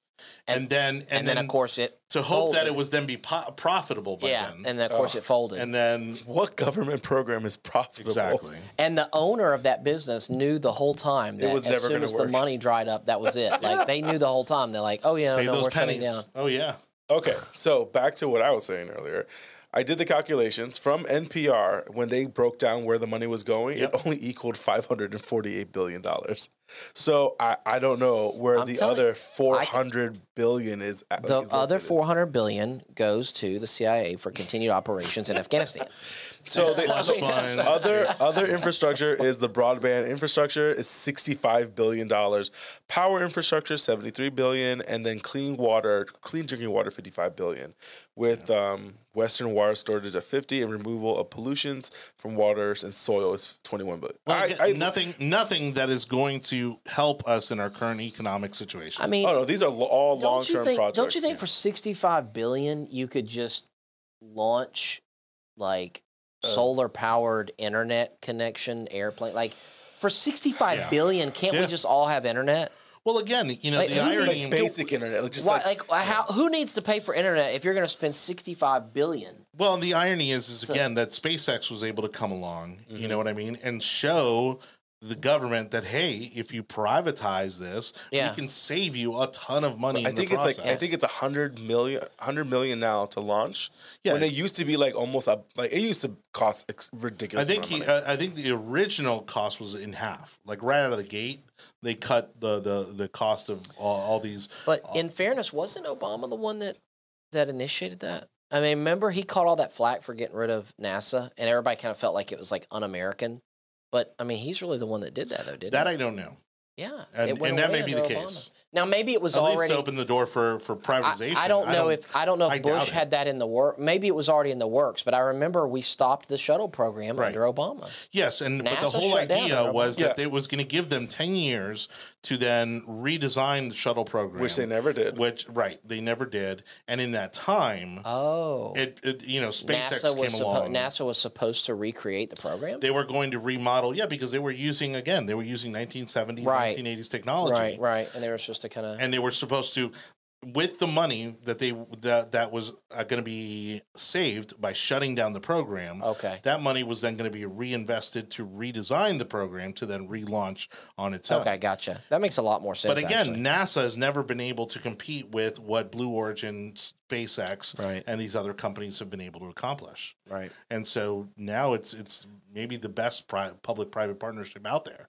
and, then and, and, then, of course it to hope that it was then be po- profitable by yeah, then, and then of course Ugh. it oh. folded. and then What government program is profitable? exactly. And the owner of that business knew the whole time that was as never soon gonna as the money dried up, that was it. Like they knew the whole time. They're like, "Oh yeah, Save no, those we're shutting pennies. down." Oh yeah. Okay, so back to what I was saying earlier. I did the calculations from NPR when they broke down where the money was going. Yep. It only equaled five hundred and forty-eight billion dollars. So I, I don't know where I'm the other you, four hundred billion is. at- The is other 400 billion goes to the CIA for continued operations in Afghanistan. So they, Plus so funds. other other infrastructure is the broadband infrastructure is sixty five billion dollars, power infrastructure seventy three billion, and then clean water, clean drinking water fifty five billion, with um, Western water storage at fifty and removal of pollutions from waters and soil is twenty one billion. Well, I- I- nothing, nothing that is going to help us in our current economic situation. I mean, Oh no, these are all long term think? projects. Don't you think for 65 billion you could just launch like Uh, solar powered internet connection airplane? Like for sixty-five Yeah. billion, can't Yeah. we just all have internet? Well, again, you know, Like, the who irony. like basic internet, like just Why, like, like, how? Who needs to pay for internet if you're going to spend sixty-five billion? Well, the irony is, is So- again that SpaceX was able to come along. You Mm-hmm. know what I mean, and show the government that hey, if you privatize this, Yeah. we can save you a ton of money. I in think the it's like process. I think it's a hundred million, hundred million now to launch. Yeah. when it used to be like almost a like it used to cost ex- I think he, of money. uh, I think the original cost was in half. Like right out of the gate, they cut the the the cost of all, all these. But Oh. in fairness, wasn't Obama the one that that initiated that? I mean, remember he caught all that flack for getting rid of NASA, and everybody kind of felt like it was like un-American. But I mean, he's really the one that did that, though, didn't That? I don't know. Yeah, And- and that may be the Obama. case. Now maybe it was At least already. to open the door for for I, privatization. I don't know if I don't know if doubt Bush had that in the work. Maybe it was already in the works, but I remember we stopped the shuttle program Right. under Obama. Yes, and but the whole idea was Obama. that it was going to give them ten years to then redesign the shuttle program, Which they never did. Which right, they never did. And in that time, Oh, it, it you know SpaceX NASA was came suppo- along. NASA was supposed to recreate the program. they were going to remodel, yeah, because they were using again, they were using 1970s, Right. 1980s technology, right, right, and they were supposed to kind of. and they were supposed to with the money that they that that was uh, going to be saved by shutting down the program Okay. that money was then going to be reinvested to redesign the program to then relaunch on its own Okay, gotcha. That makes a lot more sense. but again actually. nasa has never been able to compete with what blue origin spacex Right. and these other companies have been able to accomplish right? and so now it's it's maybe the best pri- public private partnership out there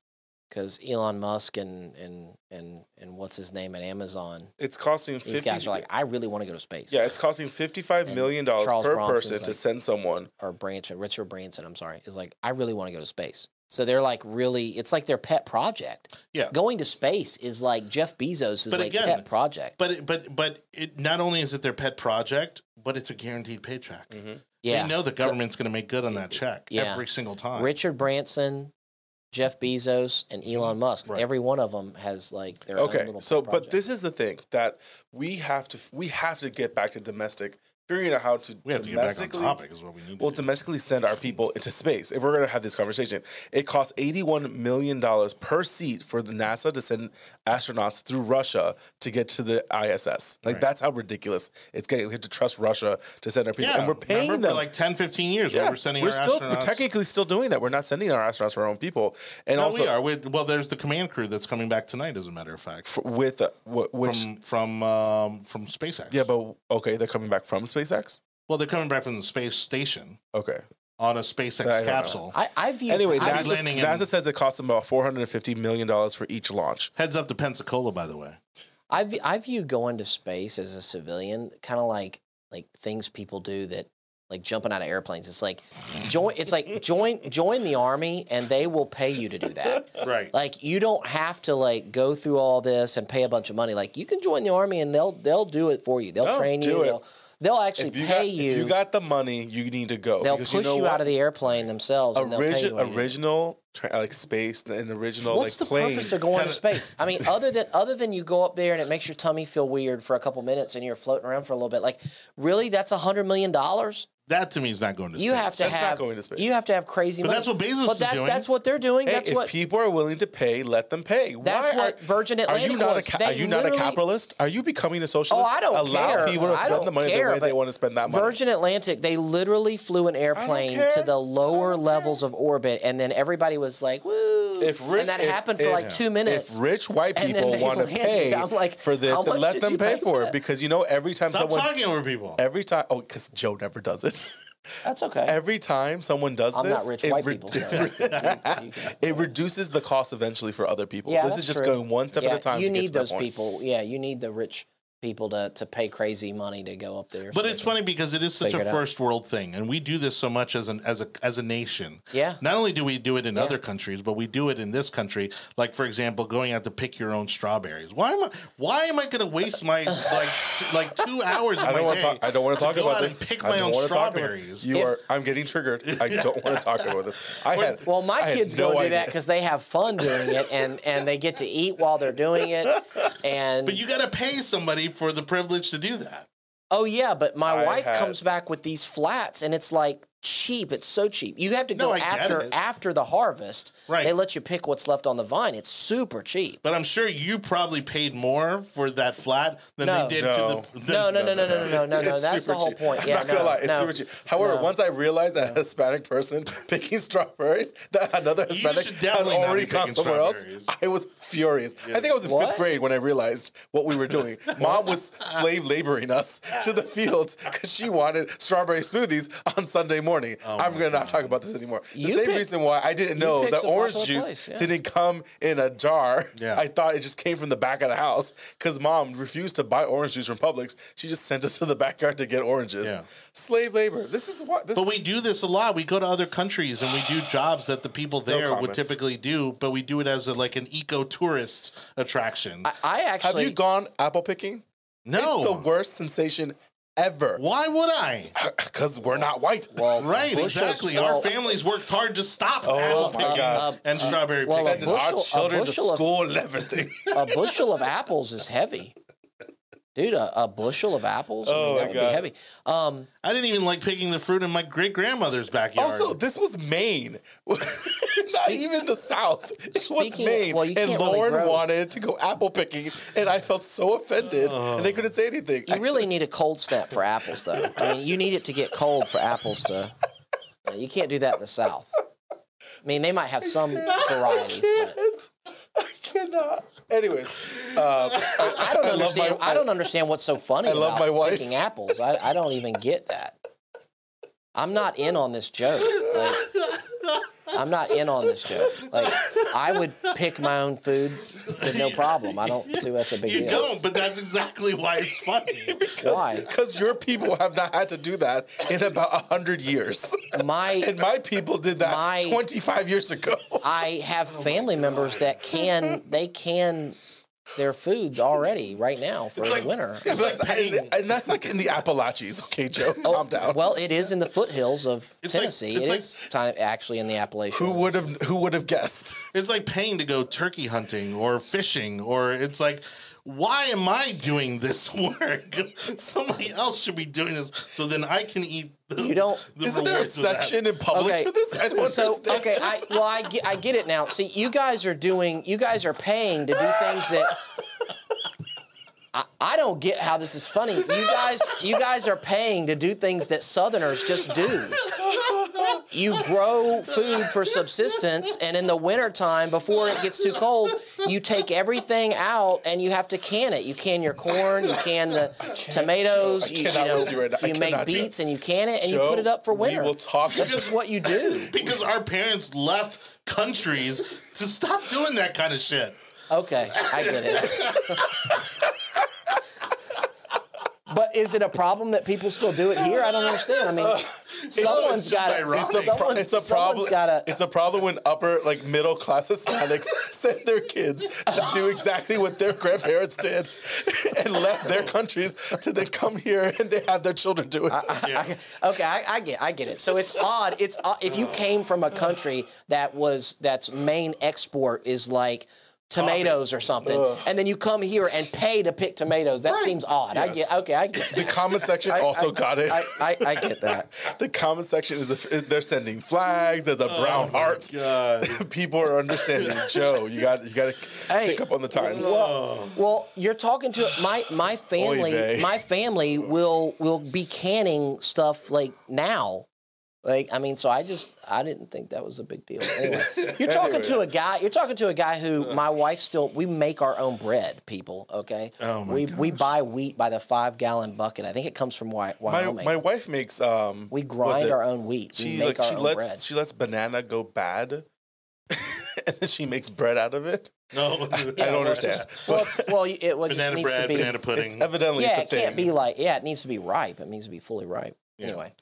Because Elon Musk and and and and what's his name at Amazon, It's costing these 50 guys are like, I really want to go to space. Yeah, it's costing fifty-five And million dollars Charles per Bronson's person to send someone. or Branson, Richard Branson, I'm sorry, is like, I really want to go to space. So they're like really, it's like their pet project. Yeah. Going to space is like Jeff Bezos' But like again, pet project. but it, but but it not only is it their pet project but it's a guaranteed paycheck mm-hmm. yeah. they know the government's going to make good on that check Yeah. every single time Richard Branson, Jeff Bezos, and Elon Musk. Right. Every one of them has like their own Okay, little so pet but this is the thing that we have to we have to get back to domestic, figuring out how to we have to get back on topic is what we need to well do. domestically send our people into space. If we're going to have this conversation, it costs eighty-one million dollars per seat for the NASA to send astronauts through Russia to get to the ISS. Like Right. that's how ridiculous it's getting. We have to trust Russia to send our people, yeah, and we're paying them for like 10 15 years Yeah, we're sending we're our still astronauts we're technically still doing that. We're not sending our astronauts for our own people, and no, also we are. We, well, there's the command crew that's coming back tonight, as a matter of fact, f- with uh, wh- which from from um, from SpaceX. yeah, but okay, they're coming back from SpaceX. Well, they're coming back from the space station Okay. on a SpaceX I don't know. capsule. I, I view Anyway, I, I'll NASA, landing in- NASA says it costs them about four hundred and fifty million dollars for each launch. Heads up to Pensacola, by the way. I view, I view going to space as a civilian kind of like like things people do that like jumping out of airplanes. It's like join. It's like join join the army and they will pay you to do that. Right. Like you don't have to like go through all this and pay a bunch of money. Like you can join the army and they'll they'll do it for you. They'll No, train do you. it. They'll, they'll actually If you pay got you. if you got the money, you need to go. they'll because push you, you, out of the airplane themselves and pay you. Origi- what you do. original uh, like space and original What's like the plane. purpose of going Kinda- to space? I mean, other than other than you go up there and it makes your tummy feel weird for a couple minutes and you're floating around for a little bit. Like, really, that's a hundred million dollars. That to me is not going to space. You have to That's not have going to space. You have to have crazy. But money. that's what Bezos But is doing. that's what they're doing. Hey, that's if what people are willing to pay, let them pay. that's Why what Virgin are, are Atlantic you not was. a are you not a capitalist? Are you becoming a socialist? Oh, I don't Allow care. people to I spend the money care, the way they want to spend that money. Virgin Atlantic, they literally flew an airplane to the lower levels of orbit, and then everybody was like, "Woo!" If rich, and that if- happened for if- like two minutes. If rich white people want to pay I'm like, for this, then let them pay pay for for it because you know every time Stop someone talking over people. every time oh because Joe never does it. That's okay. every time someone does I'm this, not rich it white re- people, so you- you it reduces the cost eventually for other people. Yeah, this is just true. going one step yeah, at a time. You to get need those people. Yeah, you need the rich people to, to pay crazy money to go up there. But so it's funny because it is such a it out. first world thing, and we do this so much as an as a as a nation. Yeah. Not only do we do it in Yeah. other countries, but we do it in this country. Like for example, going out to pick your own strawberries. Why am I why am I going to waste my like t- like two hours? I my don't want to talk. I don't want to talk about this. Pick my own wanna talk about- strawberries. You If- are. I'm getting triggered. I don't want to talk about this. I had. Well, my I had kids no go do idea. that because they have fun doing it, and and they get to eat while they're doing it. And But you got to pay somebody for the privilege to do that. oh yeah, but my I wife had- comes back with these flats, and it's like cheap. It's so cheap. You have to go I get after after the harvest. Right. They let you pick what's left on the vine. It's super cheap. But I'm sure you probably paid more for that flat than No. they did No. to the. No, no, no, no, no, no, no, no. It's That's the whole cheap. point. I'm Yeah, not gonna no, lie, it's no, super cheap. However, no. once I realized a Hispanic person picking strawberries, that another Hispanic had already gone somewhere else. I was furious. I think I was in What? fifth grade when I realized what we were doing. Mom was slave laboring us to the fields because she wanted strawberry smoothies on Sunday morning. Morning. Oh I'm gonna not talk about this anymore. The You same pick- reason why I didn't know picked that orange juice place, yeah. didn't come in a jar. Yeah. I thought it just came from the back of the house because mom refused to buy orange juice from Publix. She just sent us to the backyard to get oranges. Yeah. Slave labor. This is what. This But we do this a lot. We go to other countries and we do jobs that the people there would typically do, but we do it as a, like an eco tourist attraction. I, I have you gone apple picking? no, It's the worst sensation ever. why would I? Because we're not white. well, Right, bushels- exactly. well, Our families worked hard to stop Oh apple my picking God. and strawberry well, picking. a Sending our bushel- a children to bushel of- school and everything. a bushel of apples is heavy. Dude, a, a bushel of apples, I mean, Oh, that my would God. be heavy. Um, I didn't even like picking the fruit in my great grandmother's backyard. Also, this was Maine, not even the South. It was Speaking- Maine, well, you and can't really Lauren grow- wanted to go apple picking, and I felt so offended, and they couldn't say anything. you really need a cold snap for apples, though. I mean, you need it to get cold for apples to. you know, You can't do that in the South. I mean, they might have some varieties, but can't. I cannot. Anyways, uh, I don't I understand. my- I don't understand what's so funny I love about my wife. picking apples. I, I don't even get that. I'm not in on this joke. Like, I'm not in on this joke. Like, I would pick my own food with no problem. I don't see that's a big you deal. don't, but that's exactly why it's funny. Why? because your people have not had to do that in about a hundred years, My and my people did that My- 25 years ago. I have family members that can they can their food already right now for like- the winter. It's like paying- and, and that's like in the Appalachians. Okay, Joe, oh, calm down. Oh, Well, it is in the foothills of It's like- Tennessee. it's like- is kind actually in the Appalachian. who would have who would have guessed? It's like paying to go turkey hunting or fishing, or it's like, why am I doing this work? Somebody else should be doing this, so then I can eat. The, You don't- the Isn't there a rewards of that. section in Publix Okay. for this? I don't so understand. okay, I well I get, I get it now. See, you guys are doing you guys are paying to do things that I, I don't get how this is funny. You guys you guys are paying to do things that Southerners just do. You grow food for subsistence, and in the wintertime, before it gets too cold, you take everything out and you have to can it. You can your corn, you can the tomatoes, you, you know, you right you make Joe. beets and you can it and you put it up for we winter. will talk- This is what you do. Because our parents left countries to stop doing that kind of shit. Okay, I get it. but is it a problem that people still do it here? I don't understand. I mean, someone's got to. ironic. It's a, pro- it's a problem. Gotta, It's a problem when upper, like middle class Hispanics send their kids to do exactly what their grandparents did and left their countries to then come here and they have their children do it. I, okay, I, I get, I get it. So it's odd. It's odd. if you came from a country that was that's main export is like tomatoes or something, and then you come here and pay to pick tomatoes. That seems odd. I get. Okay, I get. the comment section also got it. I, I, I get that. the comment section is, a, they're sending flags. There's a brown oh heart. People are understanding. Joe, you got you got to Hey, pick up on the times. Well, well, you're talking to my my family. My family will will be canning stuff like now. Like I mean, so I just I didn't think that was a big deal. Anyway, you're talking to a guy. You're talking to a guy who my wife still. We make our own bread, people. Okay. Oh, my we we buy wheat by the five gallon bucket. I think it comes from Wy- my Wyoming. my wife makes um. we grind our own wheat. She we make like our she own lets bread. she lets banana go bad, and then she makes bread out of it. No, I don't well, understand. well, it's, well, it well, it just banana needs bread, to be. banana It's pudding. evidently yeah, it's a it thing. can't be like yeah, it needs to be ripe. It needs to be fully ripe. Anyway.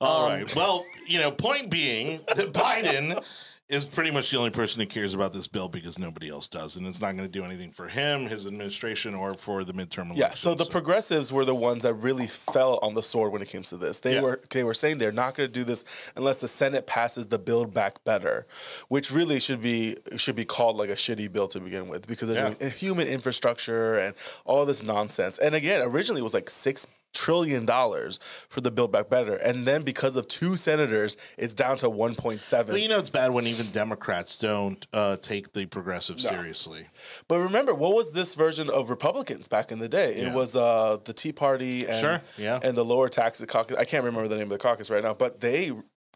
All Um, right. Well, you know, point being that Biden is pretty much the only person who cares about this bill because nobody else does, and it's not going to do anything for him, his administration, or for the midterm elections. Yeah, so the progressives were the ones that really fell on the sword when it came to this. They Yeah. were they were saying they're not going to do this unless the Senate passes the Build Back Better, which really should be should be called like a shitty bill to begin with because they're Yeah. doing human infrastructure and all this nonsense. And again, originally it was like six trillion dollars for the Build Back Better, and then because of two senators, it's down to one point seven. Well, you know, it's bad when even Democrats don't uh, take the progressive seriously. But remember, what was this version of Republicans back in the day? It Yeah. was uh, the Tea Party and, Sure, yeah. and the lower tax caucus. I can't remember the name of the caucus right now, but they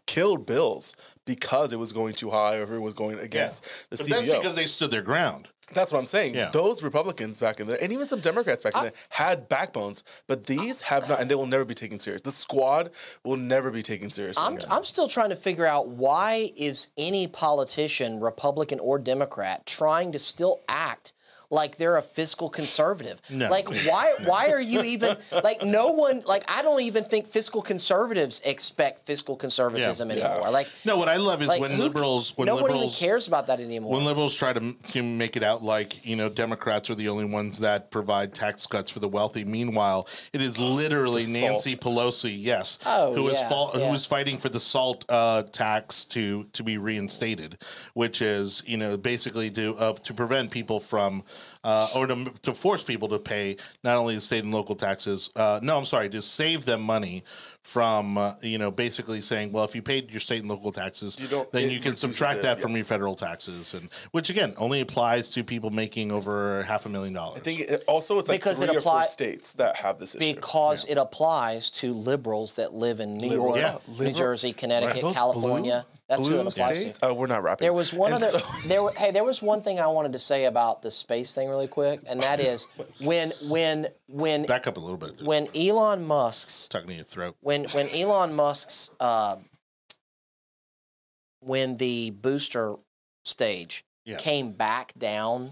killed bills because it was going too high or if it was going against the But CBO. that's because they stood their ground. That's what I'm saying. Yeah. Those Republicans back in there, and even some Democrats back in there, had backbones, but these have not, and they will never be taken serious. The squad will never be taken seriously. I'm. I'm still trying to figure out why is any politician, Republican or Democrat, trying to still act like they're a fiscal conservative. No. Like why why are you even like no one like I don't even think fiscal conservatives expect fiscal conservatism Yeah. anymore. Like No, what I love is like when who- liberals when no one even cares about that anymore. when liberals try to, to make it out like you know Democrats are the only ones that provide tax cuts for the wealthy. Meanwhile, it is literally Nancy. Pelosi, yes, Oh, who is yeah, fa- yeah. who is fighting for the salt uh, tax to to be reinstated, which is you know basically to uh, to prevent people from uh, or to, to force people to pay not only the state and local taxes. Uh, no, I'm sorry, to save them money from uh, you know basically saying, well, if you paid your state and local taxes, You don't- then you can subtract it, that yeah. from your federal taxes, and which again only applies to people making over half a million dollars. I think it, also it's like Because it three or four states that have this issue. because it applies to liberals that live in New Liberal- York, Yeah. New Liberal- Jersey, Connecticut, California. blue, That's blue states. to. Oh, we're not rapping. There was one And other. so- there, were- hey, there was one thing I wanted to say about the space thing really quick, and that is when when when Back up a little bit. when Elon Musk's Tucking in your throat. when when Elon Musk's uh, when the booster stage Yeah. came back down,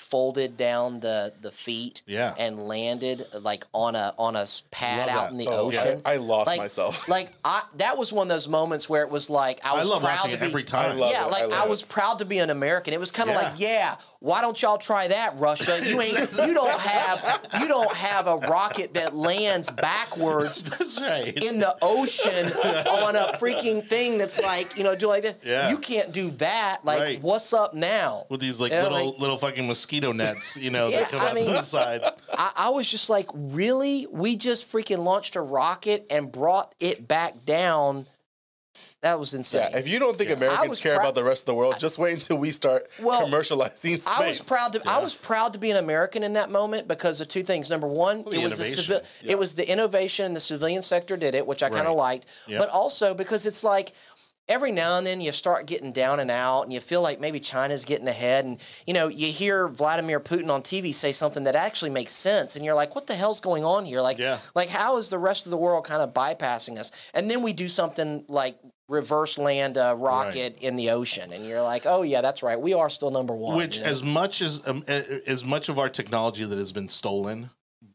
folded down the the feet, Yeah. and landed like on a on a pad Love out that. in the Oh, yeah, ocean. I lost like, myself. Like I, that was one of those moments where it was like I I was love proud to be every time. I yeah, like I I, was proud to be an American. It was kind of Yeah. like, yeah, why don't y'all try that, Russia? You ain't, you don't have, you don't have a rocket that lands backwards right. in the ocean on a freaking thing that's like, you know, do like this. Yeah. You can't do that. Like, Right. what's up now? with these like know, little like- little fucking mosquito nets, you know, Yeah, that come I out mean- the side. I, I was just like, really? We just freaking launched a rocket and brought it back down. That was insane. Yeah, if you don't think Yeah. Americans care prou- about the rest of the world, just wait until we start Well, commercializing space. I was proud to. I was proud to be an American in that moment because of two things. Number one, the it was the innovation. civil. It was the innovation, and the civilian sector did it, which I kind of liked. Yep. But also because it's like every now and then you start getting down and out, and you feel like maybe China's getting ahead, and you know you hear Vladimir Putin on TV say something that actually makes sense, and you're like, what the hell's going on here? Like, Yeah. like how is the rest of the world kind of bypassing us? And then we do something like reverse land a rocket in the ocean and you're like oh yeah that's right we are still number one Which, you know? as much as um, as much of our technology that has been stolen,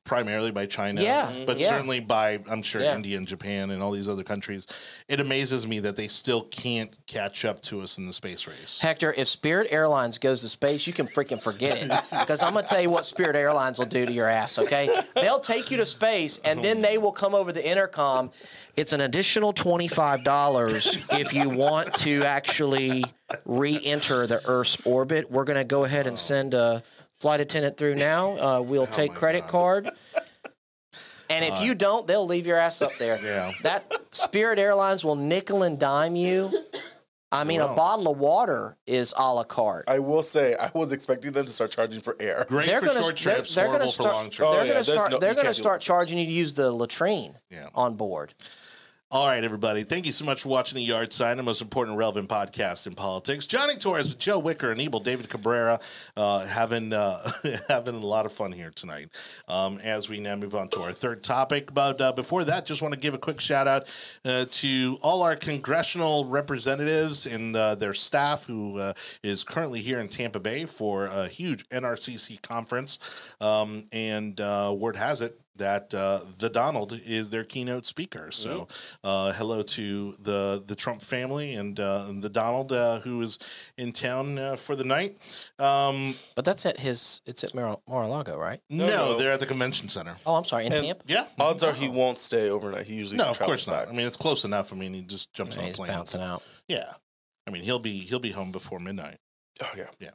primarily by China, Yeah, mm-hmm. but yeah. certainly by I'm sure Yeah. India and Japan and all these other countries, it amazes me that they still can't catch up to us in the space race. Hector, if Spirit Airlines goes to space, you can freaking forget it. Because I'm gonna tell you what Spirit Airlines will do to your ass. Okay, they'll take you to space, and then they will come over the intercom. It's an additional twenty five dollars if you want to actually re-enter the Earth's orbit. We're gonna go ahead and send a flight attendant through now. Uh, we'll take credit God. card. And if you don't, they'll leave your ass up there. Yeah. That Spirit Airlines will nickel and dime you. I mean, a bottle of water is a la carte. I will say, I was expecting them to start charging for air. Great They're for gonna- short they're- trips, they're gonna horrible for start- long trips. Oh, they're yeah, gonna start. no- they're gonna start charging you to use the latrine Yeah. on board. All right, everybody. Thank you so much for watching the Yard Sign, the most important relevant podcast in politics. Jonny Torres with Joe Wicker and Evil David Cabrera uh, having uh, having a lot of fun here tonight. Um, as we now move on to our third topic, but uh, before that, just want to give a quick shout out uh, to all our congressional representatives and uh, their staff who uh, is currently here in Tampa Bay for a huge NRCC conference. Um, and word has it that uh, the Donald is their keynote speaker. So, uh, hello to the the Trump family and uh, the Donald uh, who is in town uh, for the night. Um, But that's at his. It's at Mar- Mar-a-Lago, right? no, no. they're at the convention center. Oh, I'm sorry, in And- Tampa. Yeah. Odds are he won't stay overnight. He usually No, of travels course not. back. I mean, it's close enough. I mean, he just jumps on a He's plane. bouncing out. Yeah. I mean, he'll be he'll be home before midnight. Oh yeah. Yeah.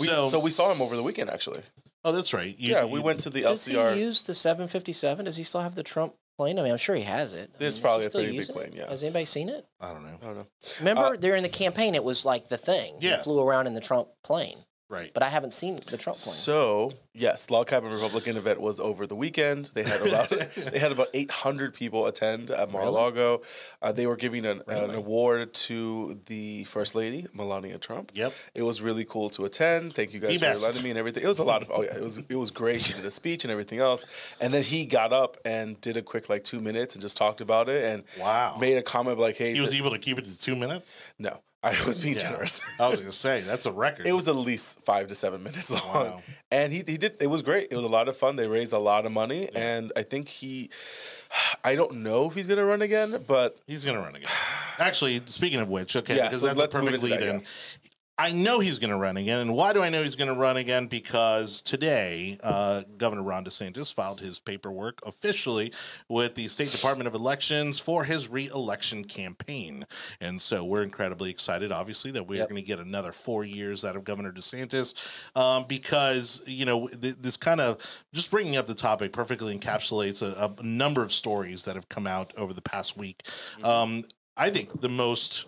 We, so, so, we saw him over the weekend actually. Oh, that's right. You- yeah, we you- went to the Does LCR. he use the 757? Does he still have the Trump plane? I mean, I'm sure he has it. I mean, does probably a still pretty big it? plane, yeah. Has anybody seen it? I don't know. I don't know. Remember Uh, during the campaign, it was like the thing. He Yeah. flew around in the Trump plane. Right. but I haven't seen the Trump plan. So yes, Log Cabin Republican event was over the weekend. They had about they had about 800 people attend at Mar-a-Lago. Uh, they were giving an, an award to the First Lady Melania Trump. Yep. It was really cool to attend. Thank you guys for letting me and everything. It was a lot of oh yeah, it was it was great. She did a speech and everything else, and then he got up and did a quick like two minutes and just talked about it and Wow. made a comment like, "Hey, He was th- able to keep it to two minutes. no, I was being Yeah. generous." I was gonna say that's a record. It was at least five to seven minutes long, Wow. and he he did. It was great. It was a lot of fun. They raised a lot of money, and I think he. I don't know if he's gonna run again, but He's gonna run again. Actually, speaking of which, okay, Yeah, because so that's a perfect lead that, in. I know he's going to run again, and why do I know he's going to run again? Because today, uh, Governor Ron DeSantis filed his paperwork officially with the State Department of Elections for his re-election campaign, and so we're incredibly excited, obviously, that we are Yep. going to get another four years out of Governor DeSantis, um, because you know th- this kind of just bringing up the topic perfectly encapsulates a, a number of stories that have come out over the past week. Um, I think the most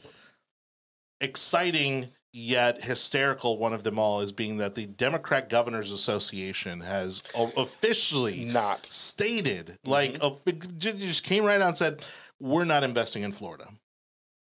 exciting yet hysterical one of them all is being that the Democrat Governors Association has o- officially not. stated, mm-hmm. like, a, just came right out and said, we're not investing in Florida.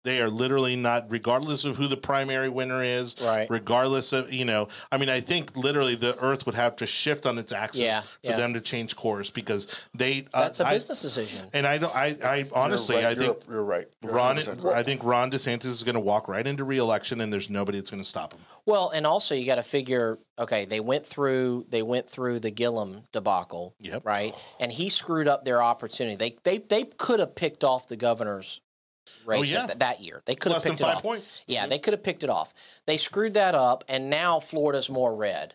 They are literally not, regardless of who the primary winner is, Right. regardless of, you know, I mean, I think literally the earth would have to shift on its axis Yeah, for yeah. them to change course because they. uh, That's a I- business decision. And I don't, I, I honestly, You're I think you're, you're right. You're Ron, 100% I think Ron DeSantis is going to walk right into reelection, and there's nobody that's going to stop him. Well, and also you got to figure. Okay, they went through they went through the Gillum debacle, Yep. right? And he screwed up their opportunity. They they they could have picked off the governor's race yeah. that, that year. They could have picked it off. points. Yeah, they could have picked it off. They screwed that up, and now Florida's more red.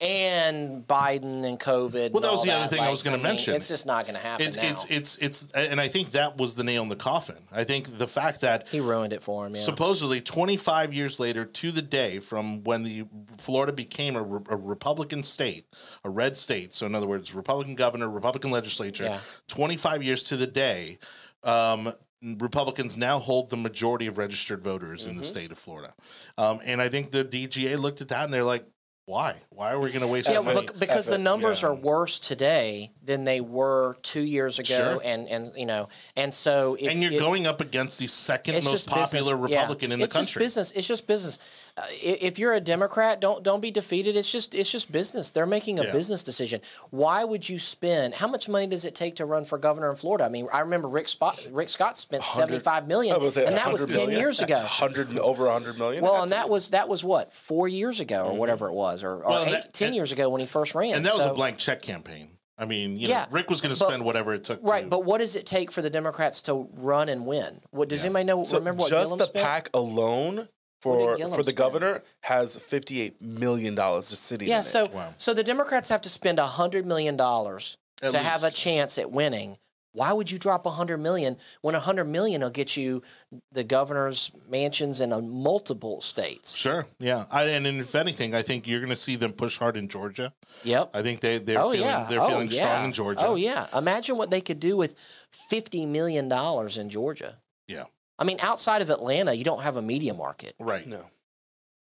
And Biden and COVID. Well, and that was the other thing I was gonna mention. It's just not going to happen It's now. it's it's it's, and I think that was the nail in the coffin. I think the fact that he ruined it for him. Yeah. supposedly 25 years later to the day from when the Florida became a, re- a Republican state, a red state. So in other words, Republican governor, Republican legislature. Yeah. 25 years to the day, um, Republicans now hold the majority of registered voters Mm-hmm. in the state of Florida. Um, and I think the DGA looked at that and they're like, why? Why are we going to waste Yeah, money? because the numbers yeah. are worse today than they were two years ago, Sure. and and you know, and so if and you're it- going up against the second most just business. popular Yeah. Republican in the it's just country. business. It's just business. Uh, if you're a Democrat, don't don't be defeated. It's just it's just business. They're making a Yeah. business decision. Why would you spend? How much money does it take to run for governor in Florida? I mean, I remember Rick Spot, Rick Scott spent seventy five million, I was gonna say and that was 100 ten million. years ago. 100 over 100 million. Well, and that was that was what four years ago or whatever it was, or, or Mm-hmm. Well, eight, that- ten and- years ago when he first ran. and that was So- a blank check campaign. I mean, you Yeah, know, Rick was going to spend whatever it took. Right, to, but what does it take for the Democrats to run and win? What does anybody know? so remember what just Gillum the spent? pack alone for for the spend? governor has 58 million dollars just sitting Yeah, in so it. Wow. so the Democrats have to spend a hundred million dollars At to have a chance at winning. Why would you drop a hundred million when a hundred million will get you the governor's mansions in a multiple states? Sure. Yeah. I, and if anything, I think you're going to see them push hard in Georgia. Yep. I think they they're oh feeling yeah. they're oh feeling yeah. strong in Georgia. Oh yeah. Imagine what they could do with fifty million dollars in Georgia. Yeah. I mean, outside of Atlanta, you don't have a media market. Right. No.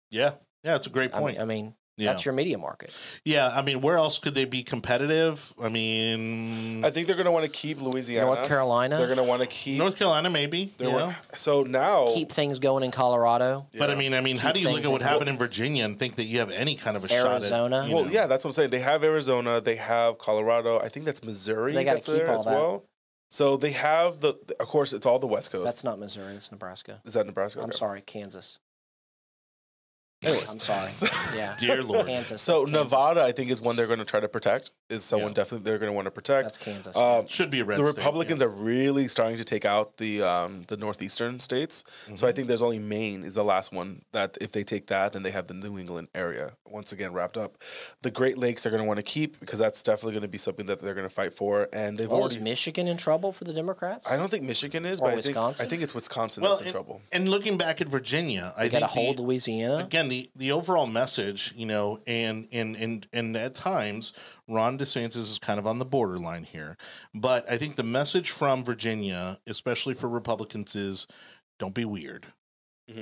Yeah. Yeah. It's a great I point. mean, I mean yeah. that's your media market. yeah. I mean, where else could they be competitive? I mean, I think they're going to want to keep Louisiana. North Carolina. They're going to want to keep. North Carolina, maybe. they're You wa- know? So now. keep things going in Colorado. But I mean, I mean, how do you look at what in- happened in Virginia and think that you have any kind of a Arizona. shot at? you Well, know? yeah, that's what I'm saying. They have Arizona, they have Colorado. I think that's Missouri. They gotta keep there all as that. well. So they have the. Of course, it's all the West Coast. That's not Missouri. It's Nebraska. Is that Nebraska? I'm Okay. sorry, Kansas. Anyways. I'm sorry. So- Yeah, Dear Lord. Kansas. So Kansas. Nevada, I think, is one they're going to try to protect. Is someone Yeah. definitely they're going to want to protect. That's Kansas. Um, Should be a red the state, Republicans are really starting to take out the um, the northeastern states. So I Mm-hmm. think there's only Maine is the last one that if they take that, then they have the New England area once again wrapped up. The Great Lakes they're going to want to keep because that's definitely going to be something that they're going to fight for. And they've well, already. is Michigan in trouble for the Democrats? I don't think Michigan is, Or but I think, Wisconsin? I think it's Wisconsin Well, that's in and, trouble. and looking back at Virginia, I got to think the- hold Louisiana. again the the overall message you know and and and and at times ron desantis is kind of on the borderline here but i think the message from virginia especially for republicans is don't be weird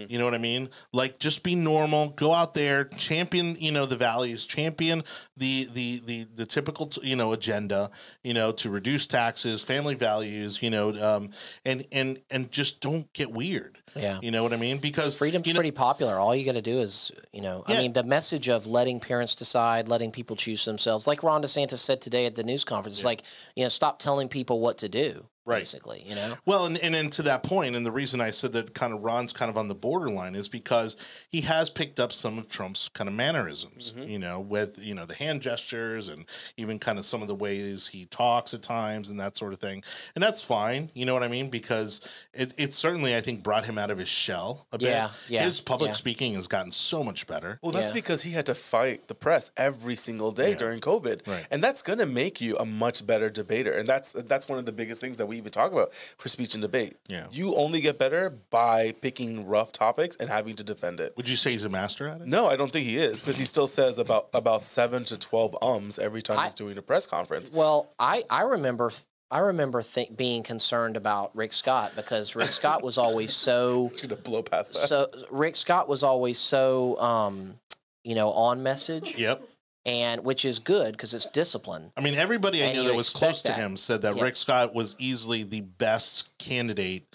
You know what I mean? Like just be normal, go out there, champion, you know, the values, champion the the the the typical, you know, agenda, you know, to reduce taxes, family values, you know, um and and and just don't get weird. Yeah. You know what I mean? Because Freedom's you know, pretty popular. All you got to do is, you know, I mean, the message of letting parents decide, letting people choose themselves, like Ron DeSantis said today at the news conference, it's like, you know, stop telling people what to do, Right. basically, you know? Well, and, and and to that point, and the reason I said that kind of Ron's kind of on the borderline is because he has picked up some of Trump's kind of mannerisms, Mm-hmm. you know, with you know the hand gestures and even kind of some of the ways he talks at times and that sort of thing, and that's fine, you know what I mean? Because it, it certainly I think brought him out of his shell a bit. Yeah, yeah, His public yeah. speaking has gotten so much better. Well, that's Yeah. because he had to fight the press every single day Yeah. during COVID, Right. and that's going to make you a much better debater. And that's that's one of the biggest things that we even talk about for speech and debate. Yeah. you only get better by picking rough topics and having to defend it. Would you say he's a master at it? No, I don't think he is because he still says about about seven to twelve ums every time I- he's doing a press conference. Well, I, I remember. I remember th- being concerned about Rick Scott because Rick Scott was always so gonna blow past that. so Rick Scott was always so um, you know on message Yep. And which is good because it's discipline. I mean, everybody I knew that was close expect to him said that Yeah. Rick Scott was easily the best candidate,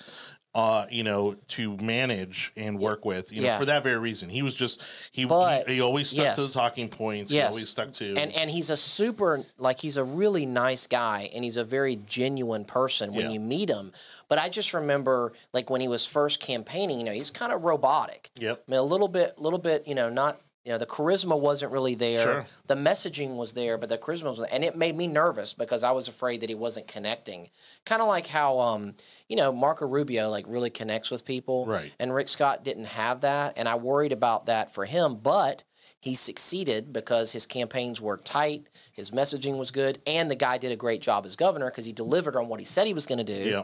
uh, you know, to manage and work with. You know, Yeah. for that very reason, he was just he But- he, he always stuck to the talking points. Yes. He always stuck to and and he's a super like he's a really nice guy and he's a very genuine person when Yeah. you meet him but i just remember like when he was first campaigning you know he's kind of robotic Yep. i mean a little bit a little bit you know not you know the charisma wasn't really there Sure. the messaging was there but the charisma was and it made me nervous because i was afraid that he wasn't connecting kind of like how um you know marco rubio like really connects with people Right. and rick scott didn't have that and i worried about that for him but he succeeded because his campaigns were tight, his messaging was good, and the guy did a great job as governor because he delivered on what he said he was going to do. Yeah.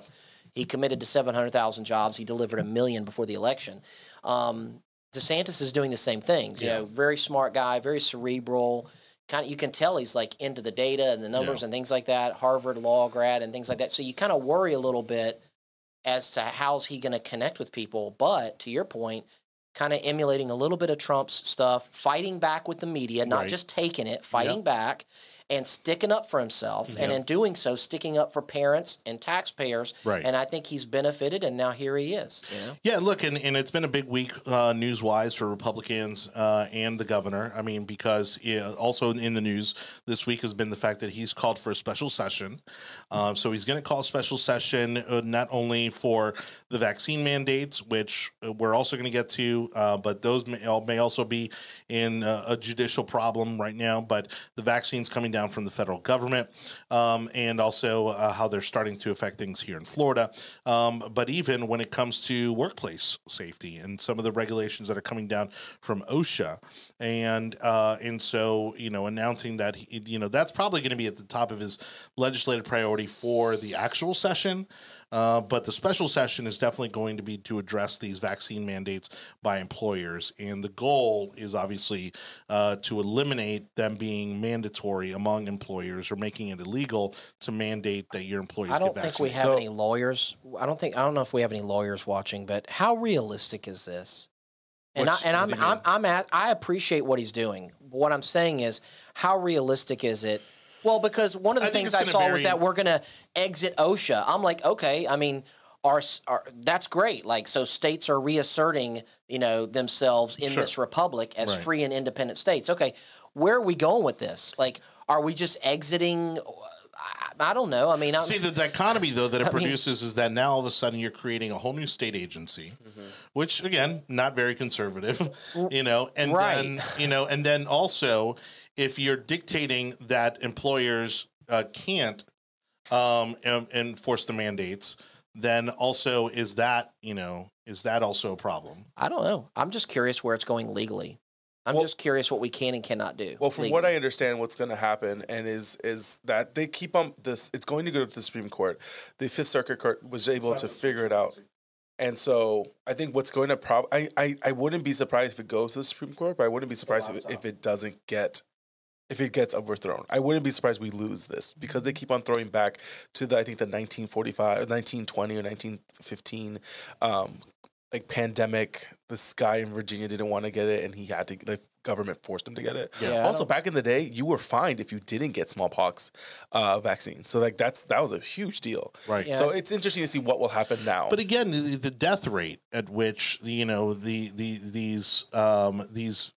He committed to 700,000 jobs. He delivered a million before the election. Um, DeSantis is doing the same things. You Yeah. know, very smart guy, very cerebral. Kind of, you can tell he's like into the data and the numbers Yeah. and things like that. Harvard law grad and things like that. So you kind of worry a little bit as to how's he going to connect with people. But to your point, kind of emulating a little bit of Trump's stuff, fighting back with the media, not Right. just taking it, fighting back and sticking up for himself. And in doing so, sticking up for parents and taxpayers. Right. And I think he's benefited, and now here he is. You know? Yeah, look, and, and it's been a big week uh, news wise for Republicans uh, and the governor. I mean, because yeah, also in the news this week has been the fact that he's called for a special session. Um, so he's going to call a special session uh, not only for the vaccine mandates, which uh, we're also going to get to, uh, but those may, may also be in uh, a judicial problem right now. But the vaccines coming down from the federal government, um, and also uh, how they're starting to affect things here in Florida. Um, but even when it comes to workplace safety and some of the regulations that are coming down from OSHA, and uh, and so you know announcing that he, you know that's probably going to be at the top of his legislative priority for the actual session. Uh, but the special session is definitely going to be to address these vaccine mandates by employers, and the goal is obviously uh, to eliminate them being mandatory among employers or making it illegal to mandate that your employees. I don't think we have So- any lawyers. I don't think I don't know if we have any lawyers watching, but how realistic is this? And I, and I'm I'm? I'm at I appreciate what he's doing. What I'm saying is, how realistic is it? Well, because one of the I things I saw was that we're going to exit OSHA. I'm like, okay, I mean, s- are that's great. Like, so states are reasserting, you know, themselves in Sure. this republic as Right. free and independent states. Okay, where are we going with this? Like, are we just exiting? I, don't know. I mean, I'm, See, the dichotomy though that it I mean- produces is that now all of a sudden you're creating a whole new state agency, mm-hmm. which again, not very conservative, you know, and Right. then you know, and then also if you're dictating that employers uh, can't um, en- enforce the mandates, then also is that you know is that also a problem? I don't know. I'm just curious where it's going legally. I'm Well- just curious what we can and cannot do. Well, from what I understand, what's going to happen and is is that they keep on this. It's going to go to the Supreme Court. The Fifth Circuit Court was able to figure it out, and so I think what's going to prob. I, I I wouldn't be surprised if it goes to the Supreme Court, but I wouldn't be surprised if, if it doesn't get. If it gets overthrown, I wouldn't be surprised we lose this because they keep on throwing back to the I think the 1945, 1920 or 1915 um, like pandemic. This guy in Virginia didn't want to get it, and he had to. The government forced him to get it. Yeah. Yeah, also, back in the day, you were fined if you didn't get smallpox uh, vaccine. So like that's that was a huge deal. Right. Yeah. So it's interesting to see what will happen now. But again, the, the death rate at which you know the the these um, these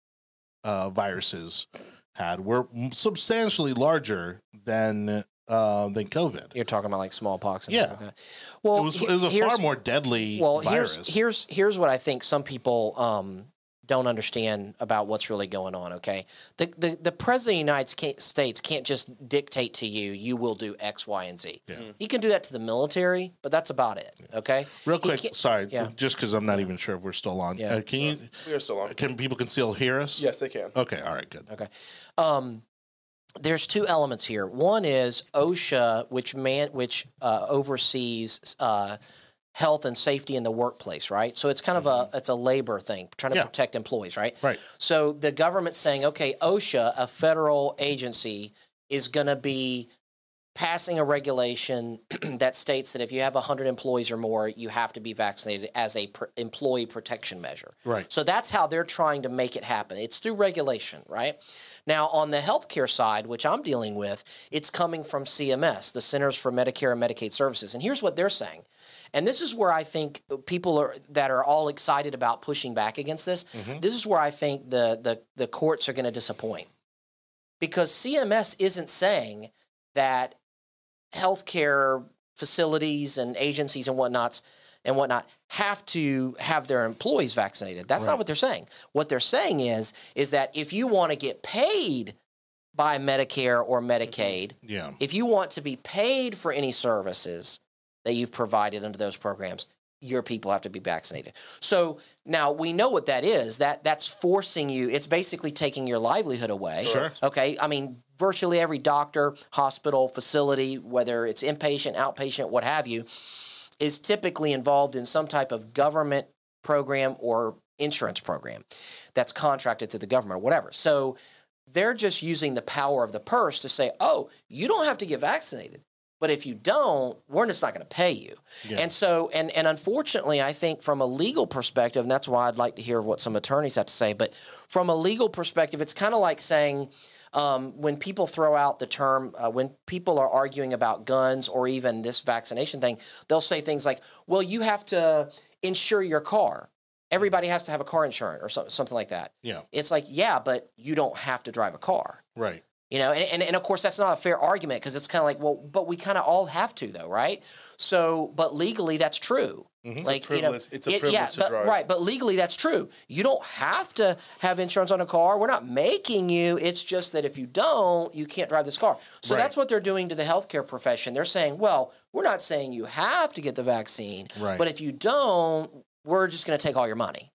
uh, viruses had were substantially larger than uh, than COVID. You're talking about like smallpox and Yeah. things like that. Well, it was it was a far more deadly well virus. here's here's here's what i think some people um don't understand about what's really going on okay the the, the president of the united Ca- states can't just dictate to you you will do x y and z Yeah. he can do that to the military but that's about it okay Real quick, sorry, yeah. just because I'm not even sure if we're still on. Yeah. Uh, can you? we are still on. Can people can still hear us? Yes, they can. Okay. All right. Good. Okay. Um, there's two elements here. One is OSHA, which man, which uh, oversees uh, health and safety in the workplace, right? So it's kind of a mm-hmm. it's a labor thing, trying to Yeah. protect employees, right? Right. So the government's saying, okay, OSHA, a federal agency, is going to be passing a regulation that states that if you have 100 employees or more, you have to be vaccinated as a pr- employee protection measure. Right. So that's how they're trying to make it happen. It's through regulation, right? Now, on the healthcare side, which I'm dealing with, it's coming from CMS, the Centers for Medicare and Medicaid Services. And here's what they're saying. And this is where I think people are that are all excited about pushing back against this. Mm-hmm. This is where I think the the, the courts are going to disappoint. Because CMS isn't saying that healthcare facilities and agencies and whatnots and whatnot have to have their employees vaccinated. That's Right. not what they're saying. What they're saying is is that if you want to get paid by Medicare or mm-hmm. Medicaid, Yeah. if you want to be paid for any services that you've provided under those programs, your people have to be vaccinated. So now we know what that is. That that's forcing you. It's basically taking your livelihood away. Sure. Okay. I mean, virtually every doctor, hospital, facility, whether it's inpatient, outpatient, what have you, is typically involved in some type of government program or insurance program that's contracted to the government or whatever. So they're just using the power of the purse to say, oh, you don't have to get vaccinated. But if you don't, we're just not going to pay you. Yeah. And so, and and unfortunately, I think from a legal perspective, and that's why I'd like to hear what some attorneys have to say. But from a legal perspective, it's kind of like saying um, when people throw out the term, uh, when people are arguing about guns or even this vaccination thing, they'll say things like, "Well, you have to insure your car. Everybody has to have a car insurance or so, something like that." Yeah. It's like, yeah, but you don't have to drive a car. Right. You know, and, and, and of course that's not a fair argument because it's kind of like, well, but we kind of all have to though, right? So, but legally that's true. Mhm. Like you know, it's a it- privilege yeah, to but, drive. right? But legally that's true. You don't have to have insurance on a car. We're not making you. It's just that if you don't, you can't drive this car. So Right. that's what they're doing to the healthcare profession. They're saying, well, we're not saying you have to get the vaccine, Right. but if you don't, we're just going to take all your money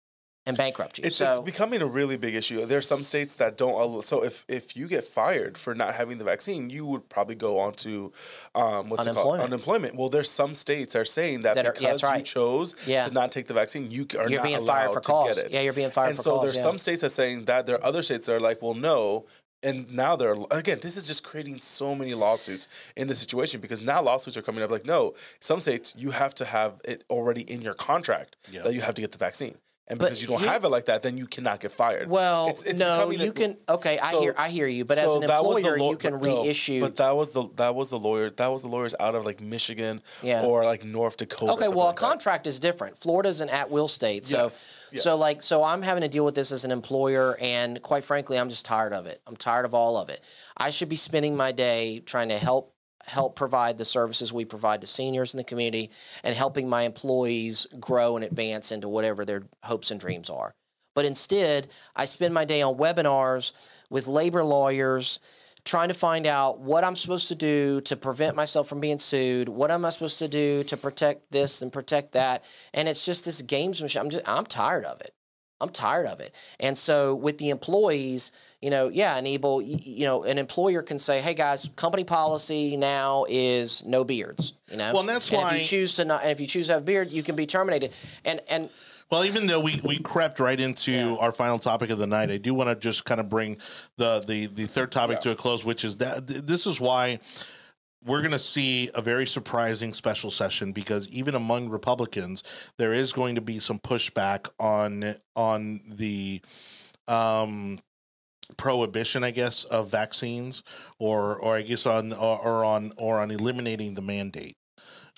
and bankrupt you. It's, so it's becoming a really big issue. There are some states that don't. allow- So if if you get fired for not having the vaccine, you would probably go on to um, what's it called Unemployment. unemployment. Well, there's some states are saying that, That are- because yeah, that's you chose Yeah. to not take the vaccine, you are you're not being fired for to cause. get it. Yeah, you're being fired and for so cause. there's yeah. some states that are saying that. There are other states that are like, well, no. And now they're again. This is just creating so many lawsuits in the situation because now lawsuits are coming up. Like, no, some states you have to have it already in your contract Yeah. that you have to get the vaccine, and But because you don't have it like that, then you cannot get fired. Well, It's- it's no, becoming a- you can. Okay, I So- hear, I hear you. But as an that was the employer, law- you can but no, reissue. But that was the that was the lawyer. That was the lawyers out of like Michigan Yeah. or like North Dakota. okay, well, like a contract is different. Florida's an at-will state, so Yes, so like so I'm having to deal with this as an employer, and quite frankly, I'm just tired of it. I'm tired of all of it. I should be spending my day trying to help help provide the services we provide to seniors in the community and helping my employees grow and advance into whatever their hopes and dreams are. But instead, I spend my day on webinars with labor lawyers trying to find out what I'm supposed to do to prevent myself from being sued. What am I supposed to do to protect this and protect that? And it's just this gamesmanship. I'm just I'm tired of it. I'm tired of it. And so with the employees, you know, yeah, enable, you, you know, an employer can say, "Hey guys, company policy now is no beards." You know, Well, and that's and if why- you choose to not, and if you choose to have a beard, you can be terminated. And and Well, even though we, we crept right into Yeah. our final topic of the night, I do want to just kind of bring the the, the third topic to a close, which is that this is why we're going to see a very surprising special session because even among Republicans, there is going to be some pushback on on the um, prohibition, I guess, of vaccines, or or I guess on or, or on or on eliminating the mandate.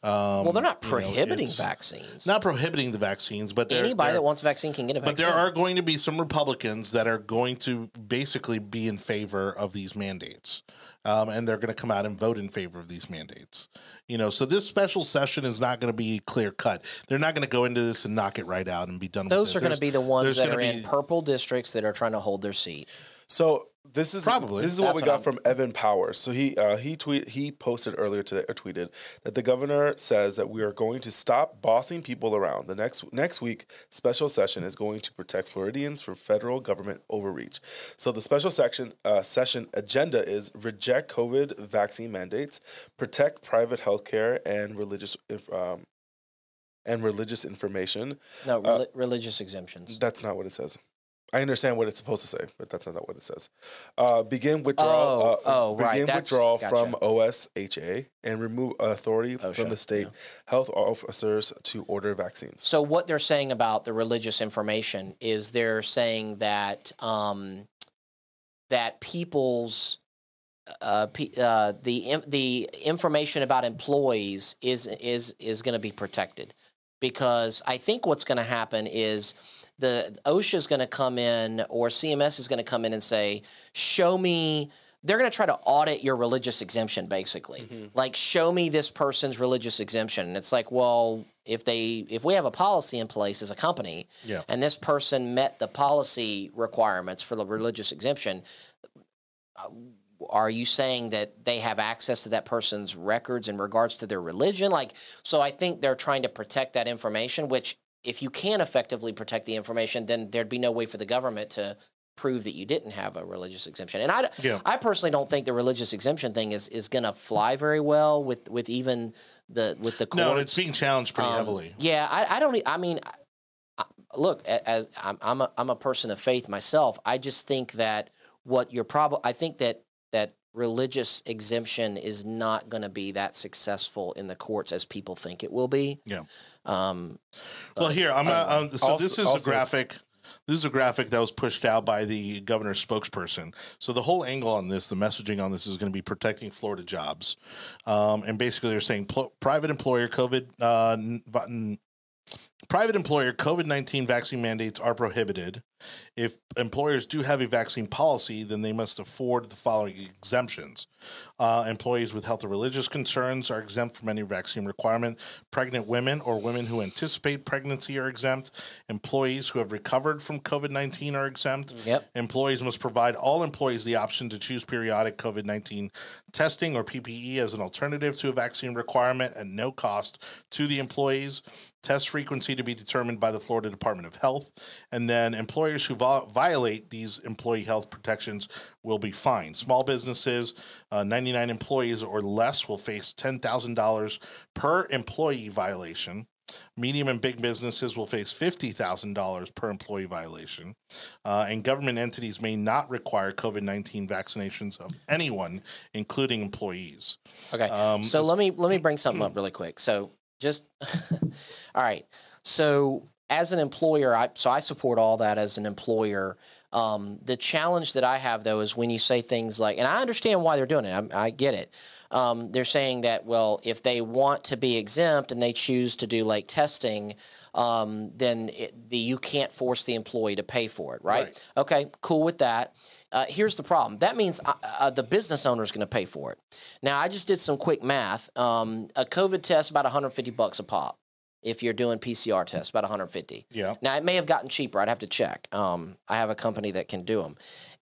Um, well, they're not you know, prohibiting vaccines. Not prohibiting the vaccines, but Anybody that wants a vaccine can get a vaccine. but there are going to be some Republicans that are going to basically be in favor of these mandates. Um, and they're going to come out and vote in favor of these mandates. You know, so this special session is not going to be clear cut. They're not going to go into this and knock it right out and be done Those are going to be the ones that are in purple districts that are trying to hold their seat. So this is Probably. this is what That's we got from Evan Powers. So he uh, he tweet he posted earlier today or tweeted that the governor says that we are going to stop bossing people around. The next next week special session is going to protect Floridians from federal government overreach. So the special section uh, session agenda is reject COVID vaccine mandates, protect private healthcare and religious um, and religious information. No, Uh, religious exemptions. That's not what it says. I understand what it's supposed to say, but that's not what it says. Uh, begin withdrawal. Oh, uh, oh, right, Begin withdrawal gotcha. from OSHA and remove authority OSHA, from the state health officers to order vaccines. So what they're saying about the religious information is they're saying that um, that people's uh, pe- uh, the im- the information about employees is is is going to be protected because I think what's going to happen is the OSHA is going to come in or CMS is going to come in and say, "Show me." They're going to try to audit your religious exemption, basically. Like, show me this person's religious exemption. And it's like, well, if they if we have a policy in place as a company, Yeah. and this person met the policy requirements for the religious exemption, uh, are you saying that they have access to that person's records in regards to their religion? Like, so I think they're trying to protect that information, which if you can effectively protect the information, then there'd be no way for the government to prove that you didn't have a religious exemption. And I, Yeah. I personally don't think the religious exemption thing is, is going to fly very well with, with even the with the courts. No, it's being challenged pretty Um, heavily. Yeah, I, I don't. I mean, I, look, as I'm, I'm a I'm a person of faith myself. I just think that what you're probably. I think that that religious exemption is not going to be that successful in the courts as people think it will be. Yeah. Um. Well, here I'm. Uh, don't um, so Also- this is a graphic. This is a graphic that was pushed out by the governor's spokesperson. So the whole angle on this, the messaging on this, is going to be protecting Florida jobs, um, and basically they're saying pl- private employer COVID, uh, private employer COVID nineteen vaccine mandates are prohibited. If employers do have a vaccine policy, then they must afford the following exemptions. Uh, employees with health or religious concerns are exempt from any vaccine requirement. Pregnant women or women who anticipate pregnancy are exempt. Employees who have recovered from COVID 19 are exempt. Yep. Employees must provide all employees the option to choose periodic COVID 19 testing or PPE as an alternative to a vaccine requirement at no cost to the employees. Test frequency to be determined by the Florida Department of Health. And then employers who vi- violate these employee health protections will be fined. Small businesses, uh, 99 employees or less, will face $10,000 per employee violation. Medium and big businesses will face $50,000 per employee violation. Uh, and government entities may not require COVID 19 vaccinations of anyone, including employees. Okay. Um, so let me let me bring something up really quick. So just all right. So as an employer, I so I support all that as an employer. Um, the challenge that I have though is when you say things like, and I understand why they're doing it. I, I get it. Um, they're saying that well, if they want to be exempt and they choose to do like testing, um, then it, the, you can't force the employee to pay for it, right? Right. Okay, cool with that. Uh, here's the problem. That means uh, uh, the business owner is going to pay for it. Now, I just did some quick math. Um, a COVID test about 150 bucks a pop. If you're doing PCR tests, about 150. Yeah. Now it may have gotten cheaper. I'd have to check. Um, I have a company that can do them,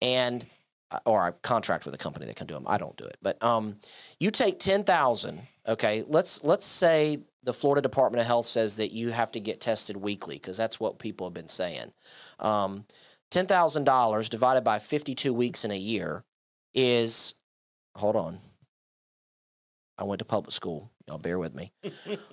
and uh, or I contract with a company that can do them. I don't do it, but um, you take ten thousand. Okay, let's let's say the Florida Department of Health says that you have to get tested weekly because that's what people have been saying. Um, ten thousand dollars divided by fifty-two weeks in a year is hold on. I went to public school. Y'all bear with me.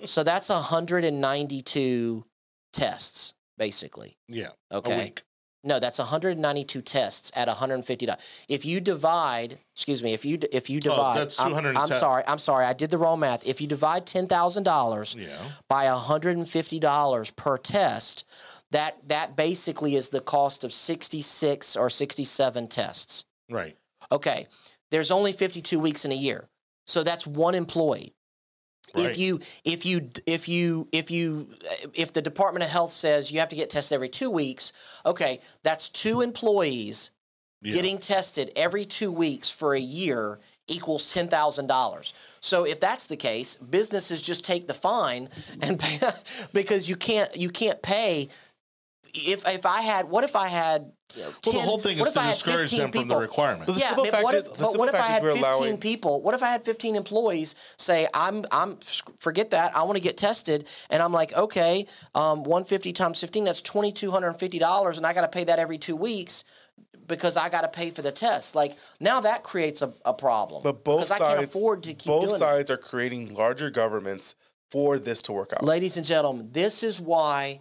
so that's 192 tests, basically. Yeah. Okay. A week. No, that's 192 tests at 150. If you divide, excuse me, if you if you divide, Oh, that's I'm, I'm sorry, I'm sorry, I did the wrong math. If you divide ten thousand dollars Yeah. by 150 dollars per test, that that basically is the cost of 66 or 67 tests. Right. Okay, there's only 52 weeks in a year, so that's one employee. Right. If you if you if you if you if the Department of Health says you have to get tested every two weeks, okay, that's two employees Yeah. getting tested every two weeks for a year equals ten thousand dollars. So if that's the case, businesses just take the fine and pay because you can't you can't pay. If if I had what if I had you know, Well, the whole thing is to discourage 15 them from the requirement. But the yeah, simple but fact what is- if, the but simple what if I fact is had we're 15 allowing- people? What if I had 15 employees say, I'm, I'm, forget that, I want to get tested. And I'm like, okay, um, 150 times 15, that's $2,250. And I got to pay that every two weeks because I got to pay for the test. Like, now that creates a, a problem. But both because I sides, can't afford to keep both doing it. sides are creating larger governments for this to work out. Ladies and gentlemen, this is why w-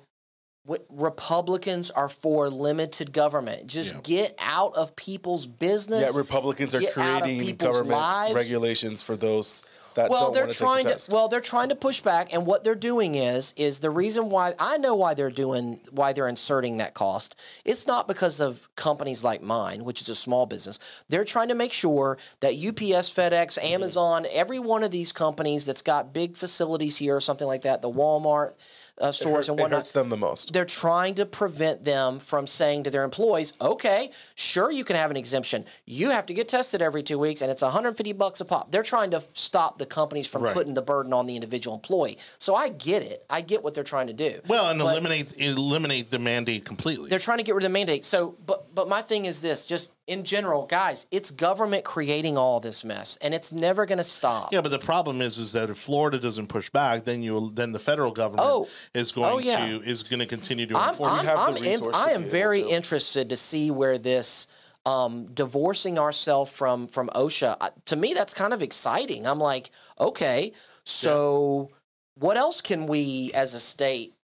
Republicans are for limited government. Just Yeah. get out of people's business. Yet Republicans are get out of creating government lives. regulations for those that well don't they're want to trying the to well they're trying to push back and what they're doing is is the reason why i know why they're doing why they're inserting that cost it's not because of companies like mine which is a small business they're trying to make sure that ups fedex Mm-hmm. amazon every one of these companies that's got big facilities here or something like that the walmart uh, stores hurt- and it whatnot hurts them the most. they're trying to prevent them from saying to their employees, okay, sure you can have an exemption. You have to get tested every two weeks and it's 150 bucks a pop. They're trying to stop the companies from Right. putting the burden on the individual employee. So I get it. I get what they're trying to do. Well, and eliminate eliminate the mandate completely. They're trying to get rid of the mandate. So, but but my thing is this: just in general, guys, it's government creating all this mess, and it's never going to stop. Yeah, but the problem is, is that if Florida doesn't push back, then you then the federal government Oh. is going Oh, yeah. to is going to continue to I'm, enforce. I'm, have the I'm in- I am very to. interested to see where this um, divorcing ourselves from from OSHA. I, to me, that's kind of exciting. I'm like, okay, so what else can we as a state Department of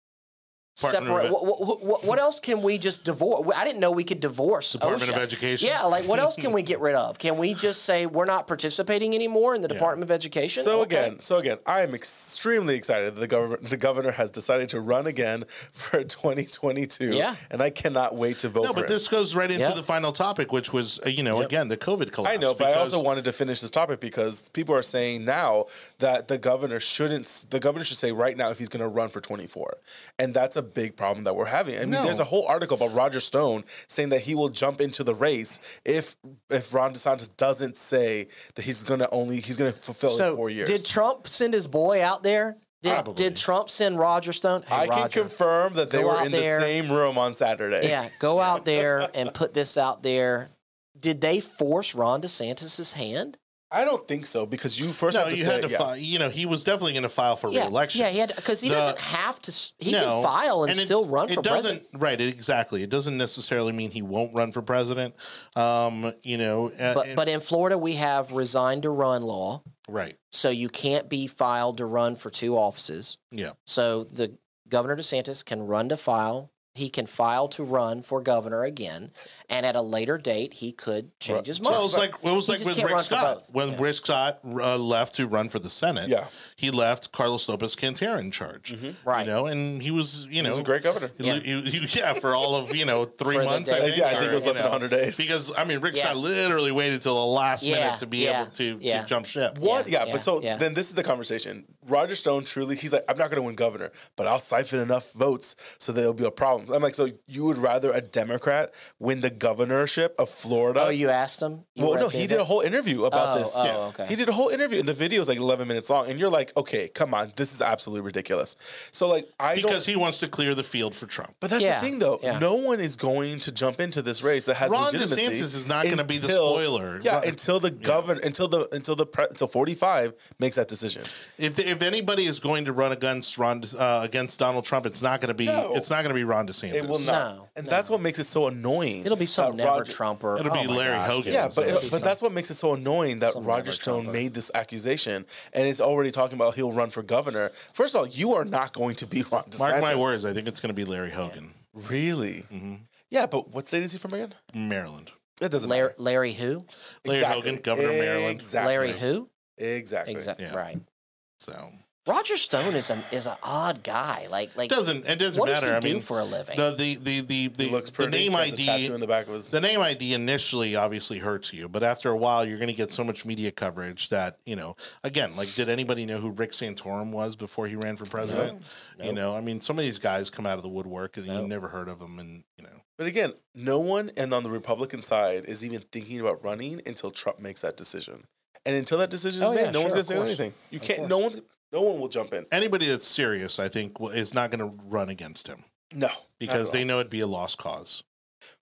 separate? What, what, what else can we just divorce? I didn't know we could divorce Department of Education? Yeah, like what else can we get rid of? Can we just say we're not participating anymore in the Department of Education? So Okay. again, so again, I am extremely excited that the governor the governor has decided to run again for 2022. Yeah. and I cannot wait to vote no, for but him. this goes right into Yep. the final topic, which was uh, you know Yep. again the COVID collapse. I know, but I also wanted to finish this topic because people are saying now that the governor shouldn't. The governor should say right now if he's going to run for 24, and that's a big problem that we're having. I mean, No. there's a whole article about Roger Stone saying that he will jump into the race if if Ron DeSantis doesn't say that he's going to only he's to fulfill his So four years. did Trump send his boy out there? Did, did Trump send Roger Stone? Hey, I can confirm that they were in there. the same room on Saturday. Yeah, go out there and put this out there. Did they force Ron DeSantis's hand? I don't think so because you first No, have to you say had to yeah. file. You know, he was definitely going to file for Yeah, reelection. yeah, he had because he The- doesn't have to. He No, can file and, it- still run it for doesn't, president. Right, exactly. It doesn't necessarily mean he won't run for president. Um, you know, uh, But and- but in Florida we have resign to run law, right, so you can't be filed to run for two offices. yeah, So the governor DeSantis can run to file. He can file to run for governor again, and at a later date he could change his mind. Well, it was like it was He like with Rick Scott when Yeah. Rick Scott uh, left to run for the Senate. Yeah. he left Carlos Lopez Cantera in charge. Right. you know, and he was you He know was a great governor. he- Yeah. he- he- yeah, for all of you know three months. I think, Yeah, I think it or, was you less than know, 100 days. Because I mean, Rick Yeah. Scott literally waited till the last Yeah, minute to be yeah, able to, yeah. to jump ship. What? Yeah, Yeah, yeah, but so yeah. then this is the conversation. Roger Stone truly, he's like, I'm not going to win governor, but I'll siphon enough votes so that it'll be a problem. I'm like, so you would rather a Democrat win the governorship of Florida? Oh, you asked him? You well, no, he did a whole interview about Oh, this. oh, Yeah. okay. He did a whole interview, and the video is like 11 minutes long, and you're like, okay, come on, this is absolutely ridiculous. So like, I because don't. he wants to clear the field for Trump. But that's Yeah, the thing, though. yeah. No one is going to jump into this race that has Ron legitimacy. DeSantis is not gonna be the spoiler. Yeah, Ron- until the governor, until the until the pre, until 45 makes that decision. If, if anybody is going to run against Ron uh, against Donald Trump, it's not going to be No. it's not going to be Ron DeSantis. It will not, No, and no. that's what makes it so annoying. It'll be some that never Roger- Trumper. It'll be Oh my Larry gosh, Hogan. Yeah, but It'll it, but that's what makes it so annoying that Some Roger Stone Trumper. made this accusation and is already talking about he'll run for governor. First of all, you are not going to be Ron DeSantis. Mark my words. I think it's going to be Larry Hogan. Really? Mm-hmm. Yeah, but what state is he from again? Maryland. It doesn't Larry, matter. Larry who? Larry Hogan, governor of Maryland. Exactly. Larry who? Exactly. Exactly. Yeah. Right. So Roger Stone is an is an odd guy. Like like it doesn't it doesn't what matter. does he I do mean, for a living? the the the the the, He looks the name He has a ID tattoo in the back of his. the name ID initially obviously hurts you, but after a while, you're going to get so much media coverage that you know. Again, like, did anybody know who Rick Santorum was before he ran for president? No. You know, I mean, some of these guys come out of the woodwork and No. you never heard of them, and you know, But again, no one and on the Republican side is even thinking about running until Trump makes that decision. And until that decision is Oh, made, yeah, no one's going to say course. anything. You Of can't. course. No one's. No one will jump in. anybody that's serious, I think, is not going to run against him No, because they know it'd be a lost cause.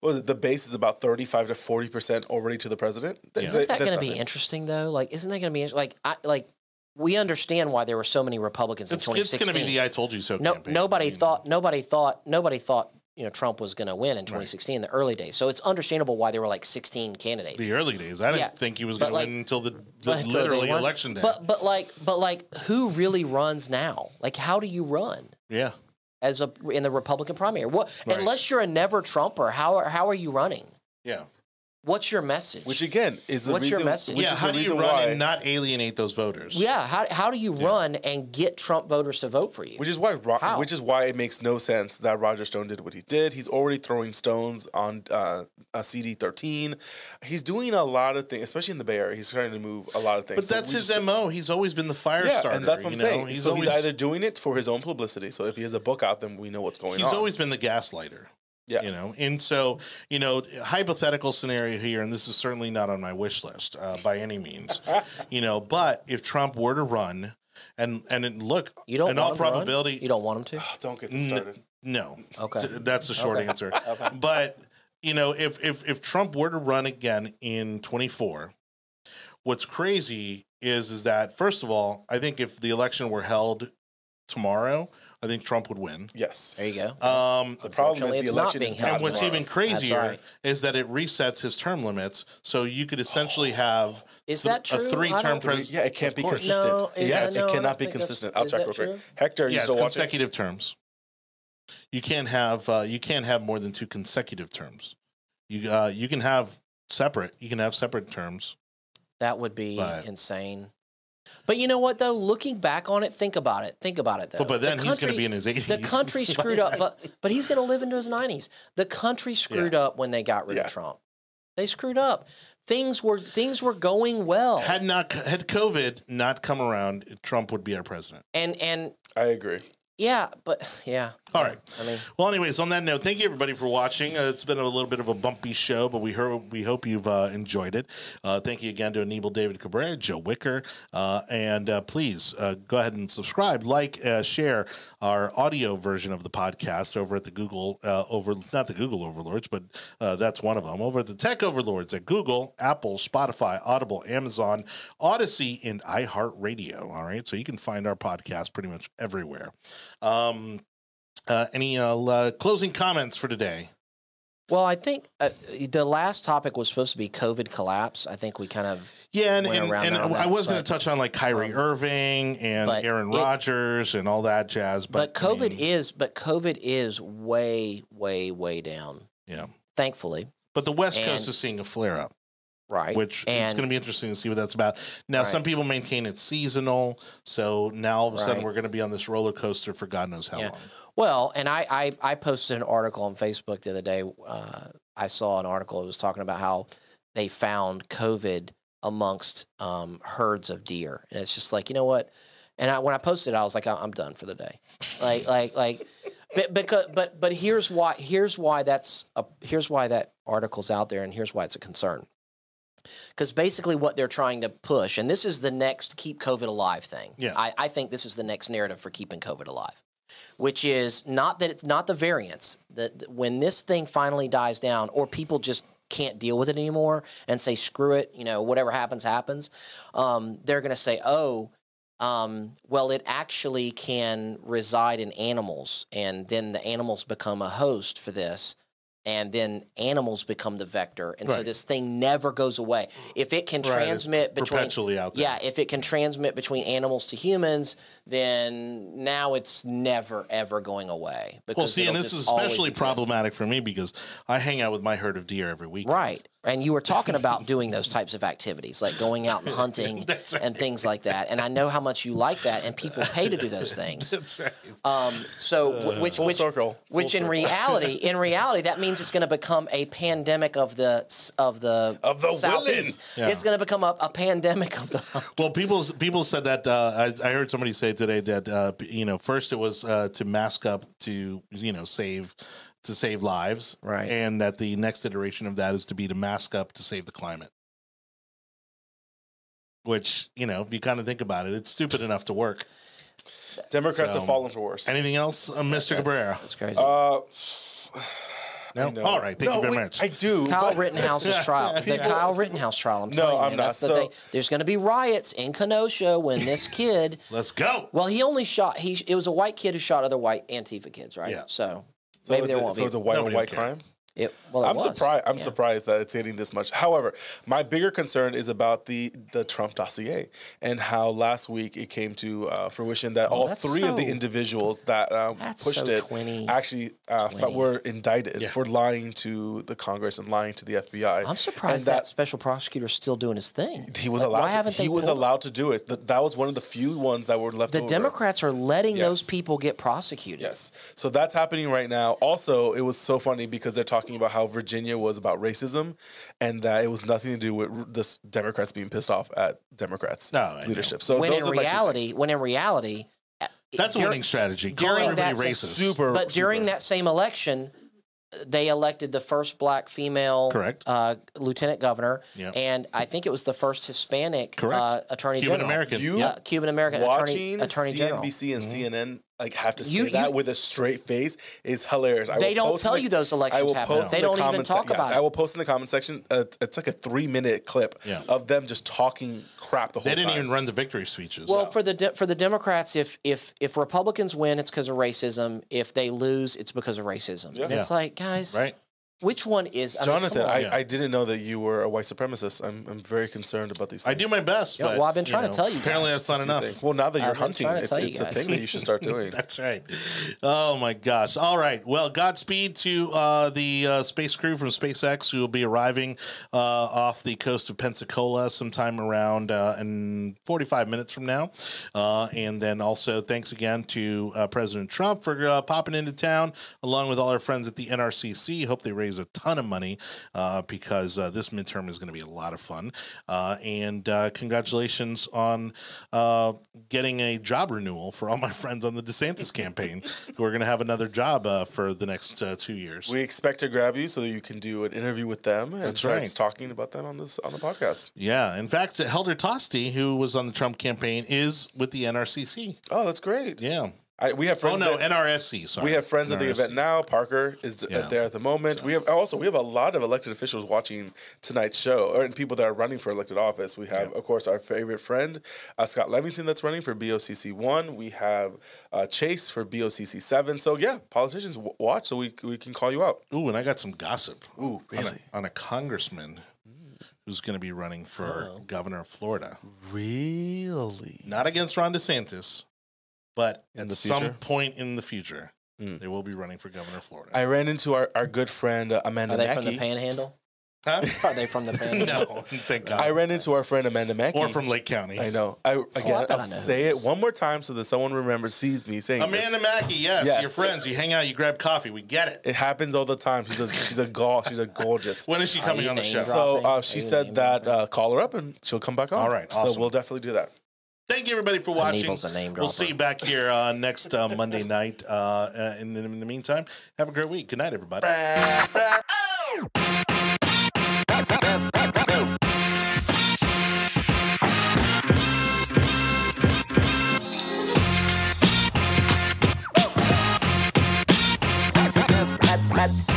Well. The base is about thirty-five to forty percent already to the president. That's Yeah. it. Isn't that going to be nothing. interesting though? Like, isn't that going to be like I like we understand why there were so many Republicans It's, in it's 2016. going to be the "I told you so" no, campaign. nobody I mean, thought nobody thought nobody thought you know Trump was going to win in 2016 in the early days. So it's understandable why there were like 16 candidates. the early days. I didn't Yeah, think he was going to win until the, the so literally election day. But but like but like who really runs now? Like how do you run? yeah, As a in the Republican primary, what Right. unless you're a never Trumper, how how are you running? yeah, What's your message? Which again is the What's your message? Which yeah. is How the do you run why, and not alienate those voters? yeah, how, how do you Yeah. run and get Trump voters to vote for you? Which is why. How? Which is why it makes no sense that Roger Stone did what he did. He's already throwing stones on uh, a CD thirteen. He's doing a lot of things, especially in the Bay Area. He's trying to move a lot of things. But So that's we his just- mo. He's always been the fire Yeah, starter. and that's what I'm you know? saying. He's so always he's either doing it for his own publicity. So if he has a book out, then we know what's going he's on. He's always been the gaslighter. Yeah. You know, and so you know, hypothetical scenario here, and this is certainly not on my wish list uh, by any means. you know, but if Trump were to run, and and look, you don't in want all him to run? probability, You don't want him to? Oh, don't get this N- started. no. Okay. That's the short Okay. answer. Okay. But you know, if if if Trump were to run again in 24, what's crazy is is that first of all, I think if the election were held tomorrow, I think Trump would win. Yes. There you go. Um, The problem is the not election being is held and what's tomorrow. even crazier right. is that it resets his term limits, so you could essentially have Is th- that true? a I three-term pres- Yeah, it can't be consistent. No, yeah, yeah, it no, I cannot be consistent. I'll is check real quick. Hector, you Yeah, it's still watching? consecutive terms. You can't have uh, you can't have more than two consecutive terms. You uh, you can have separate. You can have separate terms. That would be But- insane. But you know what though? Looking back on it, think about it. Think about it though. But, but then The he's going to country- be in his 80s. the country screwed up, but but he's going to live into his nineties. The country screwed up when they got rid Yeah. of Trump. They screwed up. Things were things were going well, had not had COVID not come around, Trump would be our president. and and I agree. Yeah, but yeah. All right. I mean, Well, anyways, on that note, thank you everybody for watching. Uh, it's been a little bit of a bumpy show, but we heard, we hope you've uh, enjoyed it. Uh, thank you again to Anibal David Cabrera, Joe Wicker, uh, and uh, please uh, go ahead and subscribe, like, uh, share our audio version of the podcast over at the Google uh, over not the Google Overlords, but uh, that's one of them over at the Tech Overlords at Google, Apple, Spotify, Audible, Amazon, Odysee, and iHeartRadio. All right, so you can find our podcast pretty much everywhere. Um, uh, any uh, l- closing comments for today? well, I think uh, the last topic was supposed to be COVID collapse. I think we kind of Yeah, and, and, and on I was going to touch on like Kyrie um, Irving and Aaron it- Rodgers and all that jazz. but, But, I COVID mean, is but COVID is way way way down. yeah. Thankfully, But the West Coast and- is seeing a flare up, right? which it's going to be interesting to see what that's about. Now, Right. some people maintain it's seasonal, so now all of a sudden Right. we're going to be on this roller coaster for God knows how Yeah. long. Well, and I, I, I posted an article on Facebook the other day. Uh, I saw an article. It was talking about how they found COVID amongst um, herds of deer, and it's just like you know what. And I, when I posted, it, I was like, I'm done for the day. Like, like, like, but because, but, but here's why. Here's why that's a. Here's why that article's out there, and here's why it's a concern. Because basically, what they're trying to push, and this is the next keep COVID alive thing. Yeah. I, I think this is the next narrative for keeping COVID alive which is not that it's not the variants that when this thing finally dies down or people just can't deal with it anymore and say screw it you know whatever happens happens um, they're going to say oh um, well it actually can reside in animals and then the animals become a host for this and then animals become the vector, and so this thing never goes away. If it can Right, transmit between perpetually out there. yeah, if it can transmit between animals to humans, then now it's never ever going away. Because Well, see, and this is especially problematic for me because I hang out with my herd of deer every week. Right. And you were talking about doing those types of activities, like going out and hunting right. and things like that. And I know how much you like that, and people pay to do those things. That's right. Um, so, wh- which, Full which, circle. Full which in circle. reality, in reality, that means it's going to become a pandemic of the of the Of the southeast. Yeah. It's going to become a, a pandemic of the. Well, people people said that uh, I, I heard somebody say today that uh, you know first it was uh, to mask up to you know save to save lives, Right. and that the next iteration of that is to be to mask up to save the climate. Which you know, if you kind of think about it, it's stupid enough to work. Democrats So- have fallen for worse. Anything else, uh, Mr. Cabrera? That's crazy. No. All right, thank No, you very wait, much. I do. Kyle but- Rittenhouse's trial. The Kyle Rittenhouse trial. I'm No, telling you, I'm not. that's the So- thing. There's going to be riots in Kenosha when this kid. Let's go. Well, he only shot. He it was a white kid who shot other white Antifa kids, right? Yeah. So, So maybe it's there a, won't so be. it's a white on white will care. crime. It, well, it I'm was. surprised. I'm Yeah. surprised that it's hitting this much. However, my bigger concern is about the the Trump dossier and how last week it came to uh, fruition that all Oh, that's three of the individuals that um, pushed so it twinny. actually uh, fa- Twinny. were indicted Yeah. for lying to the Congress and lying to the FBI. I'm surprised And that, special prosecutor's still doing his thing. he was Like, allowed. Why to, haven't he they was pulled- allowed to do it. Th- that was one of the few ones that were left. The over. Democrats are letting those people get prosecuted. Yes. So that's happening right now. Also, it was so funny because they're talking about how Virginia was about racism and that it was nothing to do with r- this Democrats being pissed off at Democrats No, leadership. So When those in are reality, when in reality, uh, That's a winning strategy. Call during everybody that racist. super But during super. that same election, they elected the first black female Correct. uh, lieutenant governor, Yep. and I think it was the first Hispanic Correct. uh, attorney Cuban general. American. You- uh, Cuban American attorney, watching attorney general. CNBC and CNN like have to say You- that you- with a straight face is hilarious. I They will don't post tell the- you those I elections will happen. post They in the don't even comment sec- talk yeah, about I will post in the comment section. Uh, it's like a three minute clip Yeah. of them just talking crap the whole time. They didn't time. even run the victory speeches. Well, for the de- for the Democrats, if if if Republicans win, it's because of racism. If they lose, it's because of racism. And Yeah. it's like, guys, right? Which one is? I mean, Jonathan, come on. I, Yeah. I didn't know that you were a white supremacist. I'm, I'm very concerned about these I do my best. Yeah, but, well, I've been you trying to tell you Apparently, guys. that's not enough. Thing. Well, now that you're I've hunting, trying to it's, you a thing that you should start doing. That's right. Oh my gosh! All right. Well, Godspeed to uh, the uh, space crew from SpaceX who will be arriving uh, off the coast of Pensacola sometime around uh, in 45 minutes from now. Uh, and then also thanks again to uh, President Trump for uh, popping into town along with all our friends at the NRCC. Hope they raise a ton of money uh, because uh, this midterm is going to be a lot of fun. Uh, and uh, congratulations on uh, getting a job renewal for all my friends on the DeSantis campaign who are going to have another job uh, for the next uh, two years. We expect to grab you so that you can do an interview with them and That's right. talking about them on this on the podcast. yeah. In fact, Helder Tosti, who was on the Trump campaign, is with the NRCC. Oh, that's great. Yeah. I, we have friends. Oh friends. no, that- NRSC. Sorry. we have friends at the event now. Parker is Yeah. there at the moment. We have also we have a lot of elected officials watching tonight's show, or and people that are running for elected office. We have, of course, our favorite friend uh, Scott Levinson that's running for BOCC one. We have uh, Chase for BOCC seven. So yeah, politicians w- watch so we we can call you out. Ooh, and I got some gossip. Ooh, on a, on a congressman who's going to be running for governor of Florida. Really? Not against Ron DeSantis, but In at the some point in the future, Mm. they will be running for governor of Florida. I ran into our, our good friend uh, Amanda Are they Makki. from the Panhandle? Huh? Are they from the Panhandle? no, thank God. I ran into our friend Amanda Makki. or from Lake County. I know. I again, I bet I'll I know who say it it is. one more time so that someone remembers, sees me saying this. Amanda Makki, yes, Yes. your friends. You hang out, you grab coffee. We get it. It happens all the time. She's a she's a gall. She's a gorgeous. When is she coming on the show? dropping? So uh, she said that uh, call her up and she'll come back on. All right, So we'll definitely do that. Thank you, everybody, for watching. A name We'll see you back here uh, next uh, Monday night. Uh, uh, in, the- in the meantime, have a great week. Good night, everybody. That's